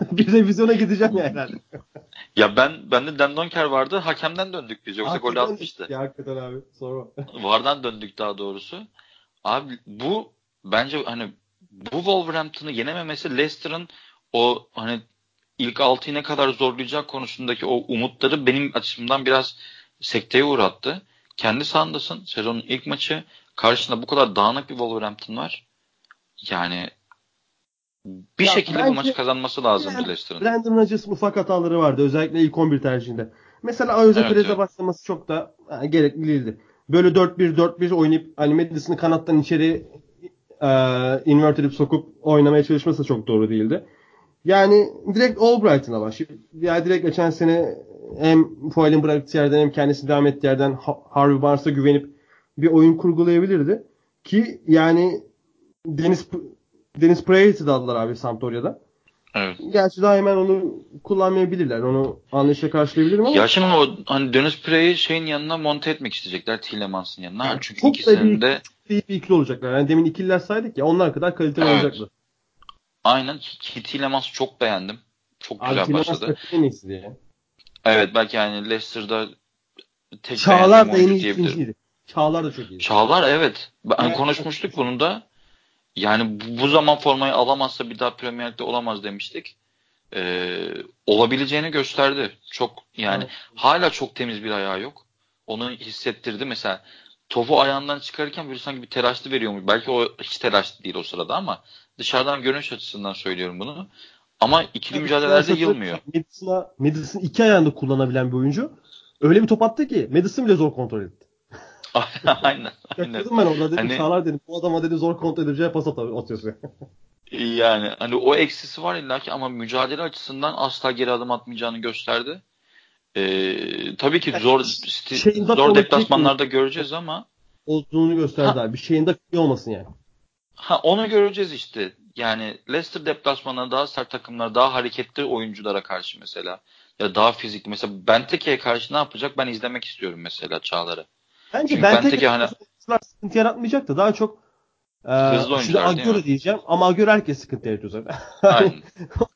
bir revizyona gideceğim ya herhalde. Ya ben bende Dendonker vardı. Hakemden döndük biz. Yoksa gol atmıştı. Ya hakikaten abi. Sorma. Vardan döndük daha doğrusu. Abi bu bence hani bu Wolverhampton'ı yenememesi Leicester'ın o hani ilk 6'yı ne kadar zorlayacak konusundaki o umutları benim açımdan biraz sekteye uğrattı. Kendi sahandasın. Sezonun ilk maçı. Karşında bu kadar dağınık bir Wolverhampton var. Yani bir Ya şekilde bu maçı kazanması lazımdı Brand- Leicester'ın. Brandon Rodgers'ın ufak hataları vardı. Özellikle ilk 11 tercihinde. Mesela Ayoze Evet, Perez'e evet. başlaması çok da ha, gerekli değildi. Böyle 4-1-4-1 oynayıp hani Madison'ı kanattan içeri e, inverted edip sokup oynamaya çalışması da çok doğru değildi. Yani direkt Albright'ına başlayıp ya direkt geçen sene hem Foyle'in bıraktığı yerden hem kendisi devam ettiği yerden Ha- Harvey Barnes'a güvenip bir oyun kurgulayabilirdi. Ki yani Deniz Deniz Preyet'i de aldılar abi Sampdoria'da. Evet. Gerçi daha hemen onu kullanmayabilirler. Onu anlayışla karşılayabilirim ama Ya şimdi o hani Deniz Prey'i şeyin yanına monte etmek isteyecekler Tielemans'ın yanına. Yani Çünkü çok da ikisinin de iyi bir ikili olacaklar. Yani demin ikililer saydık ya onlar kadar kaliteli Evet. olacaklar. aynen ki Tielemans'ı çok beğendim. Çok Abi güzel Tillemans başladı. en iyisi diye. Evet belki yani Leicester'da tek Çağlar da en iyi ikinciydi. Çağlar da çok iyi. Çağlar evet. Ben Evet. konuşmuştuk bunu da. Yani bu, zaman formayı alamazsa bir daha Premier Lig'de olamaz demiştik. e, olabileceğini gösterdi. Çok yani evet. hala çok temiz bir ayağı yok. Onu hissettirdi. Mesela topu ayağından çıkarırken böyle sanki bir telaşlı veriyormuş. Belki o hiç telaşlı değil o sırada ama dışarıdan görünüş açısından söylüyorum bunu. Ama ikili Tabii mücadelelerde yılmıyor. Madison'a Madison iki ayağında kullanabilen bir oyuncu. Öyle bir top attı ki Madison bile zor kontrol etti. aynen. aynen. ben orada dedim hani, Çağlar dedim bu adama dedim zor kontrol edeceği pas atıyorsun. yani hani o eksisi var illa ki ama mücadele açısından asla geri adım atmayacağını gösterdi. Ee, tabii ki zor zor deplasmanlarda göreceğiz ama olduğunu gösterdi abi. Bir şeyin de olmasın yani. Ha onu göreceğiz işte. Yani Leicester deplasmanına daha sert takımlara, daha hareketli oyunculara karşı mesela ya daha fizik mesela Benteke'ye karşı ne yapacak ben izlemek istiyorum mesela Çağlar'ı. Bence Çünkü Benteke, Benteke hani sıkıntı yaratmayacaktı. Daha çok e, hızlı oyuncular Agüero diyeceğim ama Agüero herkes sıkıntı yaratıyor zaten. Aynen.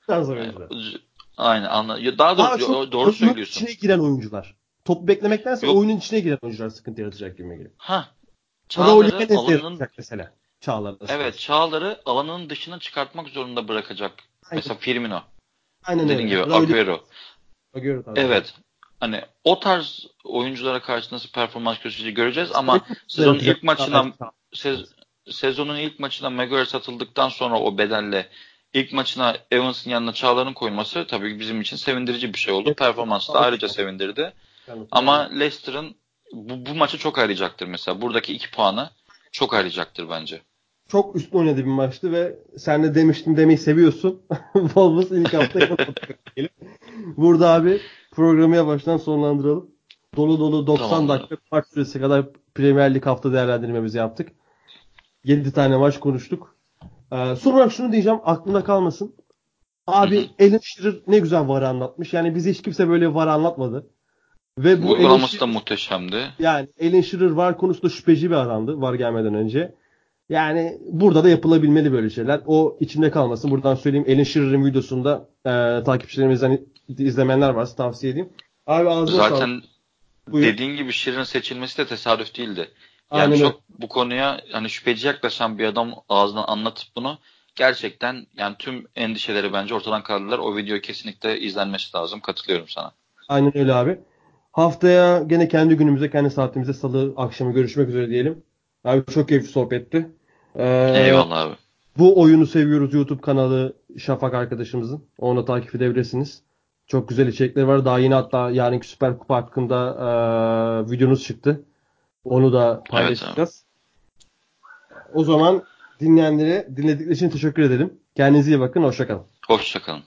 Aynen anla. Daha, daha doğru, çok doğru söylüyorsun. içine giren oyuncular. Topu beklemektense Yok. oyunun içine giren oyuncular sıkıntı yaratacak gibi geliyor. Ha. Çağlar'ı alanın mesela. Çağlar'ı. Evet, Çağlar'ı alanın dışına çıkartmak zorunda bırakacak. Aynen. Mesela Firmino. Aynen Dediğin öyle. gibi Agüero. Agüero tabii. Evet. Hani o tarz oyunculara karşı nasıl performans göstereceği göreceğiz ama sezonun ilk maçından sez, sezonun ilk maçına Maguire satıldıktan sonra o bedelle ilk maçına Evans'ın yanına Çağlar'ın koyması tabii bizim için sevindirici bir şey oldu. Performansı da ayrıca sevindirdi. Ama Leicester'ın bu, bu maçı çok arayacaktır mesela. Buradaki iki puanı çok arayacaktır bence. Çok üstün oynadı bir maçtı ve sen de demiştin demeyi seviyorsun. Wolves ilk hafta Burada abi programı yavaştan sonlandıralım. Dolu dolu 90 tamam. dakika maç süresi kadar Premier Lig hafta değerlendirmemizi yaptık. 7 tane maç konuştuk. Ee, son olarak şunu diyeceğim aklımda kalmasın. Abi Alan Shearer ne güzel var anlatmış. Yani bize hiç kimse böyle var anlatmadı. Ve bu Uygulaması da muhteşemdi. Yani Alan Shearer var konusunda şüpheci bir adamdı var gelmeden önce. Yani burada da yapılabilmeli böyle şeyler. O içimde kalmasın. Buradan söyleyeyim Alan Shearer'ın videosunda e, takipçilerimizden izlemeyenler varsa tavsiye edeyim. Abi ağzına Zaten sağlık. dediğin gibi Shearer'ın seçilmesi de tesadüf değildi. Yani Aynen çok bu konuya hani şüpheci yaklaşan bir adam ağzından anlatıp bunu gerçekten yani tüm endişeleri bence ortadan kaldırdılar. O video kesinlikle izlenmesi lazım. Katılıyorum sana. Aynen öyle abi. Haftaya gene kendi günümüze, kendi saatimize salı akşamı görüşmek üzere diyelim. Abi çok keyifli sohbetti. Ee, Eyvallah abi. Bu oyunu seviyoruz YouTube kanalı Şafak arkadaşımızın. Onu takip edebilirsiniz. Çok güzel içerikleri var. Daha yeni hatta yarınki Süper Kupa hakkında e, videonuz çıktı. Onu da paylaşacağız. Evet, o zaman dinleyenlere dinledikleri için teşekkür edelim. Kendinize iyi bakın. Hoşçakalın. Hoşçakalın.